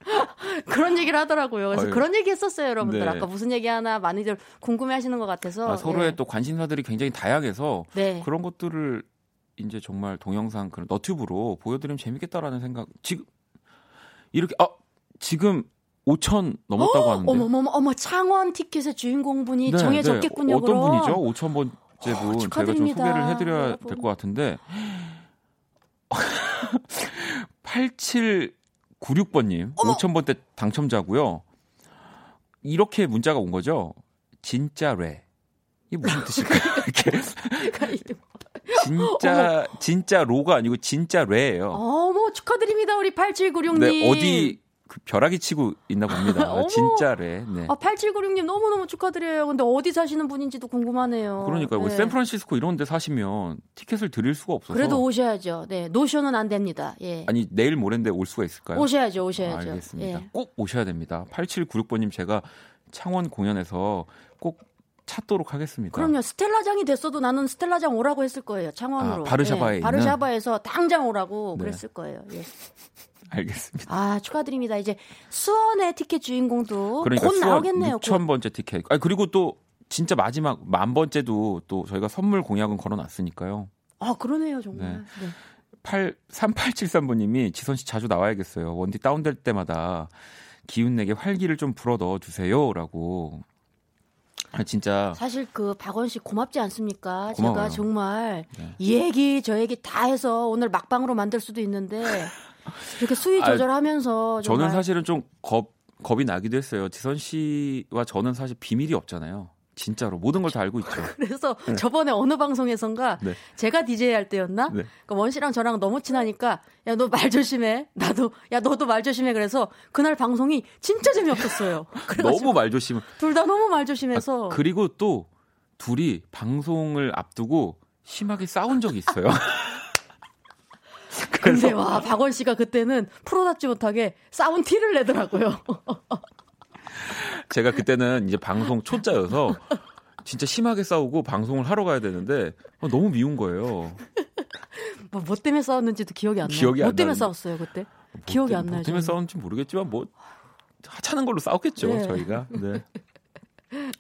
[LAUGHS]
그런 얘기를 하더라고요. 그래서
어휴.
그런 얘기 했었어요, 여러분들.
네.
아까 무슨 얘기 하나 많이들 궁금해 하시는 것 같아서.
아, 서로의
예.
또 관심사들이 굉장히 다양해서
네.
그런 것들을 이제 정말 동영상 그런 너튜브로 보여드리면 재밌겠다라는 생각. 지금 이렇게 아 지금 5천 넘었다고 하는데.
어머머머 어머 창원 티켓의 주인공분이
네,
정해졌겠군요.
네. 어떤
그럼.
분이죠? 5천 번째 분 제가 좀 소개를 해드려야. 될 것 같은데 [LAUGHS] 8796번님 5천 번대 당첨자고요. 이렇게 문자가 온 거죠. 진짜 레. 이게 무슨 뜻일까요? [LAUGHS] 이렇게 [LAUGHS] 진짜 진짜 로가 아니고 진짜 레예요.
어머 축하드립니다 우리 8796님.
네, 어디 그 벼락이 치고 있나 봅니다. [LAUGHS]
어머.
진짜 레. 네.
아 8796님 너무너무 축하드려요. 근데 어디 사시는 분인지도 궁금하네요.
그러니까 뭐
네.
샌프란시스코 이런 데 사시면 티켓을 드릴 수가 없어서
그래도 오셔야죠. 네 노쇼는 안 됩니다. 예.
아니 내일 모레인데 올 수가 있을까요?
오셔야죠, 오셔야죠.
알겠습니다.
예.
꼭 오셔야 됩니다. 8796번님 제가 창원 공연에서 꼭 찾도록 하겠습니다.
그럼요. 스텔라장이 됐어도 나는 스텔라장 오라고 했을 거예요. 창원으로.
아, 바르샤바에
예,
있는?
바르샤바에서 당장 오라고
네.
그랬을 거예요. 예.
알겠습니다.
아 축하드립니다. 이제 수원의 티켓 주인공도
그러니까
곧 나오겠네요.
6천 번째 티켓. 아 그리고 또 진짜 마지막 만 번째도 또 저희가 선물 공약은 걸어놨으니까요.
아 그러네요 정말.
네.
네.
8 3873번님이 지선 씨 자주 나와야겠어요. 원디 다운될 때마다 기운 내게 활기를 좀 불어 넣어 주세요라고. 아 진짜
사실 그 박원 씨 고맙지 않습니까?
고마워요.
제가 정말
네.
이 얘기 저 얘기 다 해서 오늘 막방으로 만들 수도 있는데 [LAUGHS] 이렇게 수위
아,
조절하면서
저는
정말
사실은 좀 겁, 겁이 나기도 했어요. 지선 씨와 저는 사실 비밀이 없잖아요. 진짜로 모든 걸 다 알고 있죠. [LAUGHS]
그래서 저번에 어느 방송에선가
네.
제가 DJ 할 때였나?
네.
그원 씨랑 저랑 너무 친하니까 야 너 말 조심해. 나도 야 너도 말 조심해. 그래서 그날 방송이 진짜 재미없었어요. [LAUGHS]
너무 말 조심.
둘 다 너무 말 조심해서
아, 그리고 또 둘이 방송을 앞두고 심하게 싸운 적이 있어요. [LAUGHS]
근데 와 박원 씨가 그때는 프로답지 못하게 싸운 티를 내더라고요.
제가 그때는 이제 방송 초짜여서 진짜 심하게 싸우고 방송을 하러 가야 되는데 어, 너무 미운 거예요.
뭐, 뭐 때문에 싸웠는지도 기억이 안 나요.
기억이
뭐
안
때문에
나는데.
싸웠어요 그때? 기억이 뭐안 나요.
뭐 때문에. 싸웠는지 모르겠지만 뭐 하찮은 걸로 싸웠겠죠
네.
저희가. 네. [LAUGHS]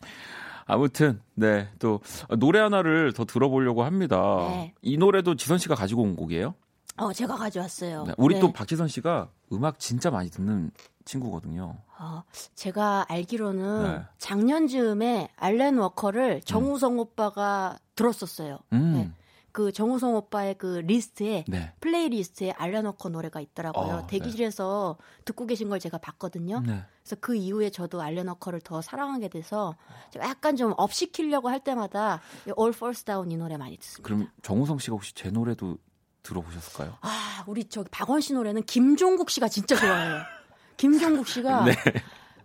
아무튼 네 또 노래 하나를 더 들어보려고 합니다.
네.
이 노래도 지선 씨가 가지고 온 곡이에요?
어 제가 가져왔어요.
네, 우리
네.
또 박지선 씨가 음악 진짜 많이 듣는 친구거든요.
어, 제가 알기로는
네.
작년 즈음에 알렌 워커를 정우성 오빠가 들었었어요.
음,
네. 그 정우성 오빠의 그 리스트에
네.
플레이리스트에 알렌 워커 노래가 있더라고요.
어,
대기실에서 듣고 계신 걸 제가 봤거든요.
네.
그래서 그 이후에 저도 알렌 워커를 더 사랑하게 돼서 제가 약간 좀 업시키려고 할 때마다 이 All Falls Down 이 노래 많이 듣습니다.
그럼 정우성 씨가 혹시 제 노래도 들어보셨을까요?
아, 우리 저기 박원 씨 노래는 김종국 씨가 진짜 좋아해요. [LAUGHS] 김종국 씨가
네.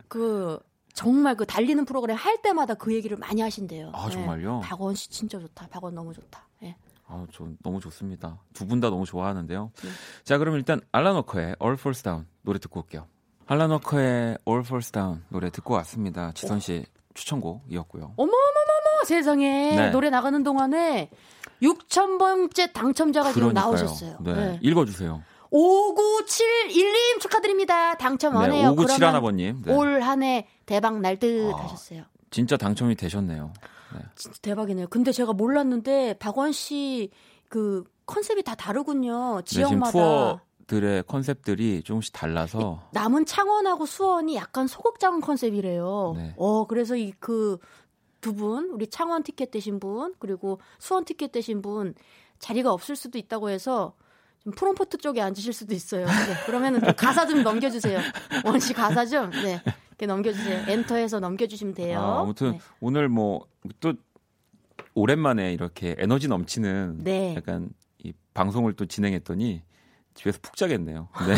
그 정말 그 달리는 프로그램 할 때마다 그 얘기를 많이 하신대요.
아, 정말요?
박원 씨 진짜 좋다. 박원 너무 좋다. 예.
아, 저 너무 좋습니다. 두 분 다 너무 좋아하는데요.
네.
자, 그럼 일단 알라너커의 All Falls Down 노래 듣고 올게요. 알라너커의 All Falls Down 노래 듣고 왔습니다. 지선 씨 추천곡이었고요.
어머머머머 세상에
네.
노래 나가는 동안에 6천 번째 당첨자가 지금. 나오셨어요.
네.
네.
읽어주세요.
5971님 축하드립니다. 당첨 안
네,
해요.
5971아버님. 네.
올한 해 대박 날듯
아.
하셨어요.
진짜 당첨이 되셨네요. 네.
진짜 대박이네요. 근데 제가 몰랐는데 박원 씨 그 컨셉이 다 다르군요.
네,
지역마다.
투어 들의 컨셉들이 조금씩 달라서
남은 창원하고 수원이 약간 소극장 컨셉이래요.
네.
어, 그래서 이 그 두 분, 우리 창원 티켓 되신 분, 그리고 수원 티켓 되신 분 자리가 없을 수도 있다고 해서 좀 프롬포트 쪽에 앉으실 수도 있어요. 네, 그러면은 좀 가사 좀 넘겨주세요. 원씨 가사 좀, 네, 이렇게 넘겨주세요. enter해서 넘겨주시면 돼요.
아, 아무튼
네.
오늘 뭐 또 오랜만에 이렇게 에너지 넘치는
네.
약간 이 방송을 또 진행했더니 집에서 푹 자겠네요. 네.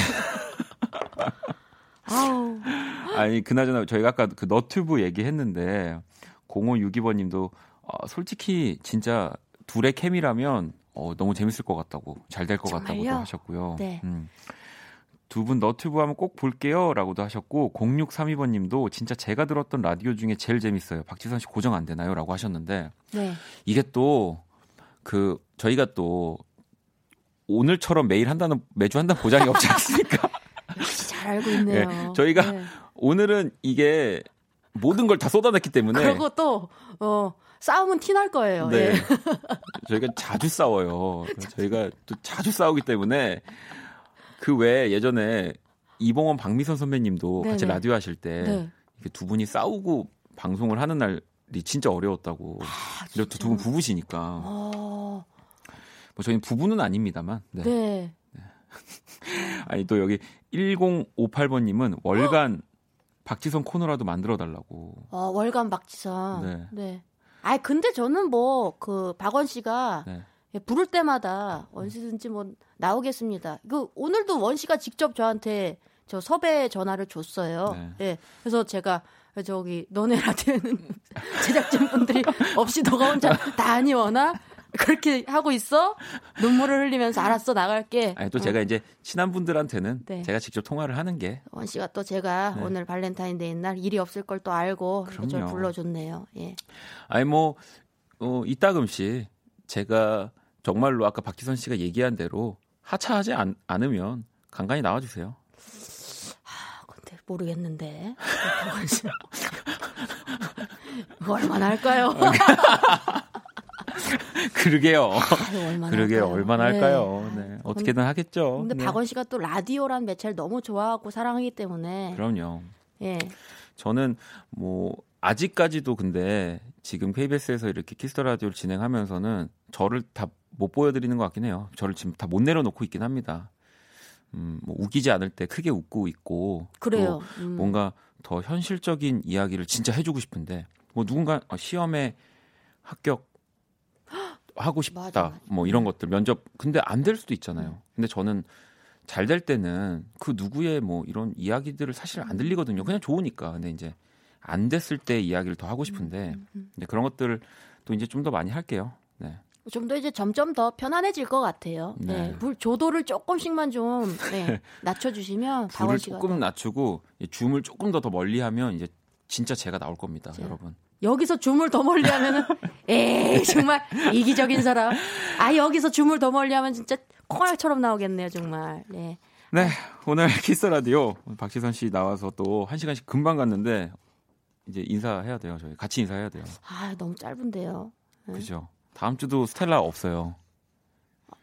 아우, [LAUGHS]
아니 그나저나 저희가 아까 그 너튜브 얘기했는데 0562번님도 어, 솔직히 진짜 둘의 캠이라면 어, 너무 재밌을 것 같다고 잘 될 것 같다고도? 하셨고요.
네.
음. 두분 너튜브 하면 꼭 볼게요 라고도 하셨고 0632번님도 진짜 제가 들었던 라디오 중에 제일 재밌어요. 박지선 씨 고정 안 되나요?라고 하셨는데
네.
이게 또 그 저희가 또 오늘처럼 매일 한다는 매주 한다는 보장이 없지 않습니까? [LAUGHS]
역시 잘 알고 있네요.
네, 저희가
네.
오늘은 이게 모든 걸 다 쏟아냈기 때문에
그리고 또, 어, 싸움은 티 날 거예요.
네.
예. [LAUGHS]
저희가 자주 싸워요. 저희가 또 자주 싸우기 때문에 그 외에 예전에 이봉원 박미선 선배님도 같이
네네.
라디오 하실 때
네.
분이 싸우고 방송을 하는 날이 진짜 어려웠다고.
아,
그리고 두분 부부시니까.
어,
뭐 저희는 부부는 아닙니다만. 네.
네. [LAUGHS]
아니 또 여기 1058번님은 월간 박지성 코너라도 만들어 달라고.
어, 월간 박지성.
네.
네. 아이 근데 저는 뭐 그 박원 씨가
네.
예, 부를 때마다 언제든지 뭐 나오겠습니다. 그 오늘도 원 씨가 직접 저한테 저 섭외 전화를 줬어요.
네.
예. 그래서 제가 저기 너네 라디오는 [LAUGHS] 제작진 분들이 없이 너가 혼자 다 아니 원아 그렇게 하고 있어? 눈물을 흘리면서 알았어 나갈게.
아니 또
어.
제가 이제 친한 분들한테는
네.
제가 직접 통화를 하는 게
원 씨가 또 제가
네.
오늘 발렌타인데이 날 일이 없을 걸 또 알고. 저를 불러줬네요. 예.
아니 뭐 어, 이따금씩 제가 정말로 아까 박지선 씨가 얘기한 대로 하차하지 않, 않으면 간간히 나와주세요.
아, 근데 모르겠는데. [LAUGHS] 씨. 그거 [LAUGHS] 얼마나 할까요? [LAUGHS] [LAUGHS]
그러게요.
아유, 얼마나
그러게요.
할까요?
얼마나
네.
할까요? 네. 어떻게든 하겠죠.
근데
네.
박원 씨가 또 라디오란 매체를 너무 좋아하고 사랑하기 때문에
그럼요.
예.
저는 뭐 아직까지도 근데 지금 KBS에서 이렇게 키스 더 라디오를 진행하면서는 저를 다 못 보여드리는 것 같긴 해요. 저를 지금 다 못 내려놓고 있긴 합니다. 음, 뭐 우기지 않을 때 크게 웃고 있고
그래요.
또
음.
뭔가 더 현실적인 이야기를 진짜 해주고 싶은데 뭐 누군가 어, 시험에 합격 하고 싶다
맞아, 맞아.
뭐 이런 것들 면접 근데 안 될 수도 있잖아요. 근데 저는 잘 될 때는 그 누구의 뭐 이런 이야기들을 사실 안 들리거든요. 그냥 좋으니까. 근데 이제 안 됐을 때 이야기를 더 하고 싶은데
음,
이제 그런 것들을 또 이제 좀 더 많이 할게요. 네.
좀 더 이제 점점 더 편안해질 것 같아요.
네.
네. 불 조도를 조금씩만 좀 네, [LAUGHS] 낮춰주시면
불을 조금
더-
낮추고 이 줌을 조금 더 더 멀리하면 이제 진짜 제가 나올 겁니다,
자.
여러분.
여기서 줌을 더 멀리 하면은 [LAUGHS] 에이 정말 이기적인 사람. 아 여기서 줌을 더 멀리 하면 진짜 콩알처럼 나오겠네요 정말. 네.
네, 오늘 키스 더 라디오 박지선 씨 나와서 또 한 시간씩 금방 갔는데 이제 인사해야 돼요. 저희 같이 인사해야 돼요.
아 너무 짧은데요. 네.
그죠? 다음 주도 스텔라 없어요.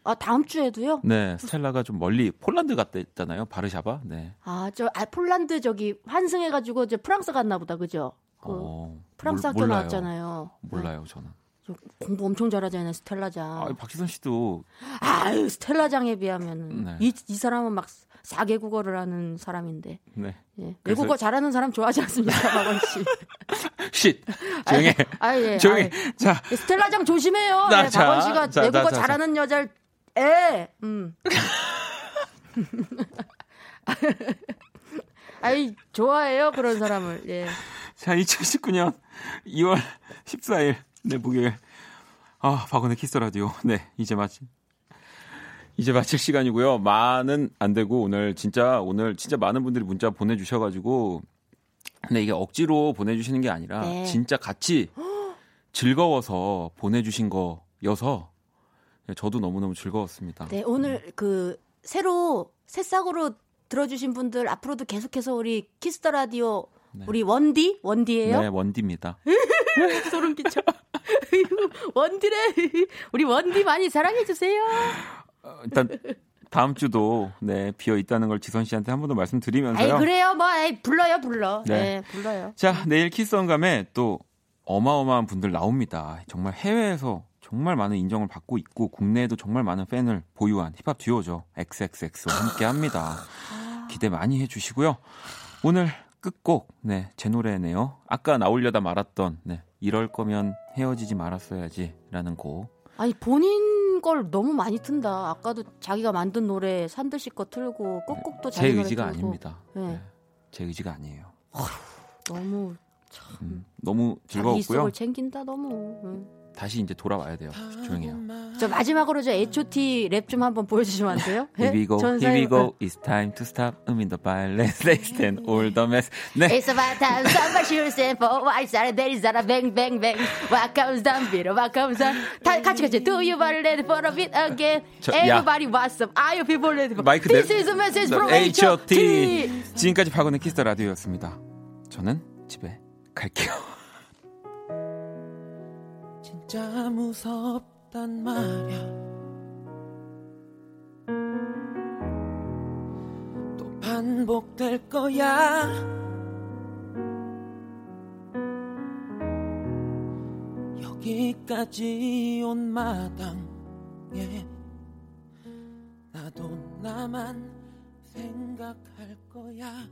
아 다음 주에도요?
네, 스텔라가 좀 멀리 폴란드 갔다잖아요. 바르샤바. 네.
아저 아, 폴란드 저기 환승해가지고 이제 프랑스 갔나 보다 그죠? 그
어,
프랑스
몰-
학교
몰라요.
나왔잖아요.
몰라요, 저는.
저 공부 엄청 잘하잖아요 스텔라장.
아, 박지선 씨도
아유 스텔라장에 비하면은
네.
이, 이 사람은 막 4개 국어를 하는 사람인데
네.
예.
그래서-
외국어 잘하는 사람 좋아하지 않습니까 [LAUGHS] 박원 씨?
쉿. 조용해.
아 예.
조용히.
아이,
자,
스텔라장 조심해요.
나,
네,
자,
박원 씨가
자,
외국어
자, 자, 자.
잘하는 여자를 에. 음. [LAUGHS] 아이 좋아해요 그런 사람을. 예.
자, 2019년 2월 14일 네, 목요일. 아, 박원의 키스 라디오. 네, 이제 마치 이제 마칠 시간이고요. 많은 안 되고 오늘 진짜 오늘 진짜 많은 분들이 문자 보내 주셔 가지고 근데 이게 억지로 보내 주시는 게 아니라
네.
진짜 같이 즐거워서 보내 주신 거여서 저도 너무너무 즐거웠습니다.
네 오늘 그 새로 새싹으로 들어주신 분들 앞으로도 계속해서 우리 키스 더 라디오
네.
우리 원디 원디예요.
네, 원디입니다. [LAUGHS]
소름 끼쳐. 원디래. 우리 원디 많이 사랑해 주세요.
어, 일단 다음 주도 네, 비어 있다는 걸 지선 씨한테 한 번 더 말씀드리면서요.
아이 그래요. 뭐 아이, 불러요, 불러.
네.
네, 불러요.
자, 내일 키스언감에 또 어마어마한 분들 나옵니다. 정말 해외에서 정말 많은 인정을 받고 있고 국내에도 정말 많은 팬을 보유한 힙합 듀오죠. XXX와 함께 합니다. 기대 많이 해주시고요. 오늘 끝곡, 네, 제 노래네요. 아까 나오려다 말았던, 네, 이럴 거면 헤어지지 말았어야지 라는 곡.
아니 본인 걸 너무 많이 튼다. 아까도 자기가 만든 노래 산드시 거 틀고 꼭꼭도
제
자기 노래
의지가
틀고.
아닙니다.
네.
네, 제 의지가 아니에요.
너무
음, 너무
자기
즐거웠고요.
이속을 챙긴다 너무. 응.
다시 이제 돌아와야 돼요. 조용해요.
저 마지막으로 저 H.O.T 랩 좀 한번 보여주시면 안 돼요?
Here we go, here we go. It's time to stop. I'm in the. Let's let's stand all the mess. 네.
It's about time somebody shoots and for white side there is a bang bang bang what comes down bitter what comes down 다 같이 같이 do you want it for a bit again
저- 야.
everybody wants some are you people ready
마이크
this
내-
is a message
자,
from
H.O.T.
H.O.T
지금까지 박원의 키스터 라디오였습니다. 저는 집에 갈게요.
진짜 무섭단 말야. 또 반복
반복될 거야. 여기까지 온 마당에 나도 나만 생각할 거야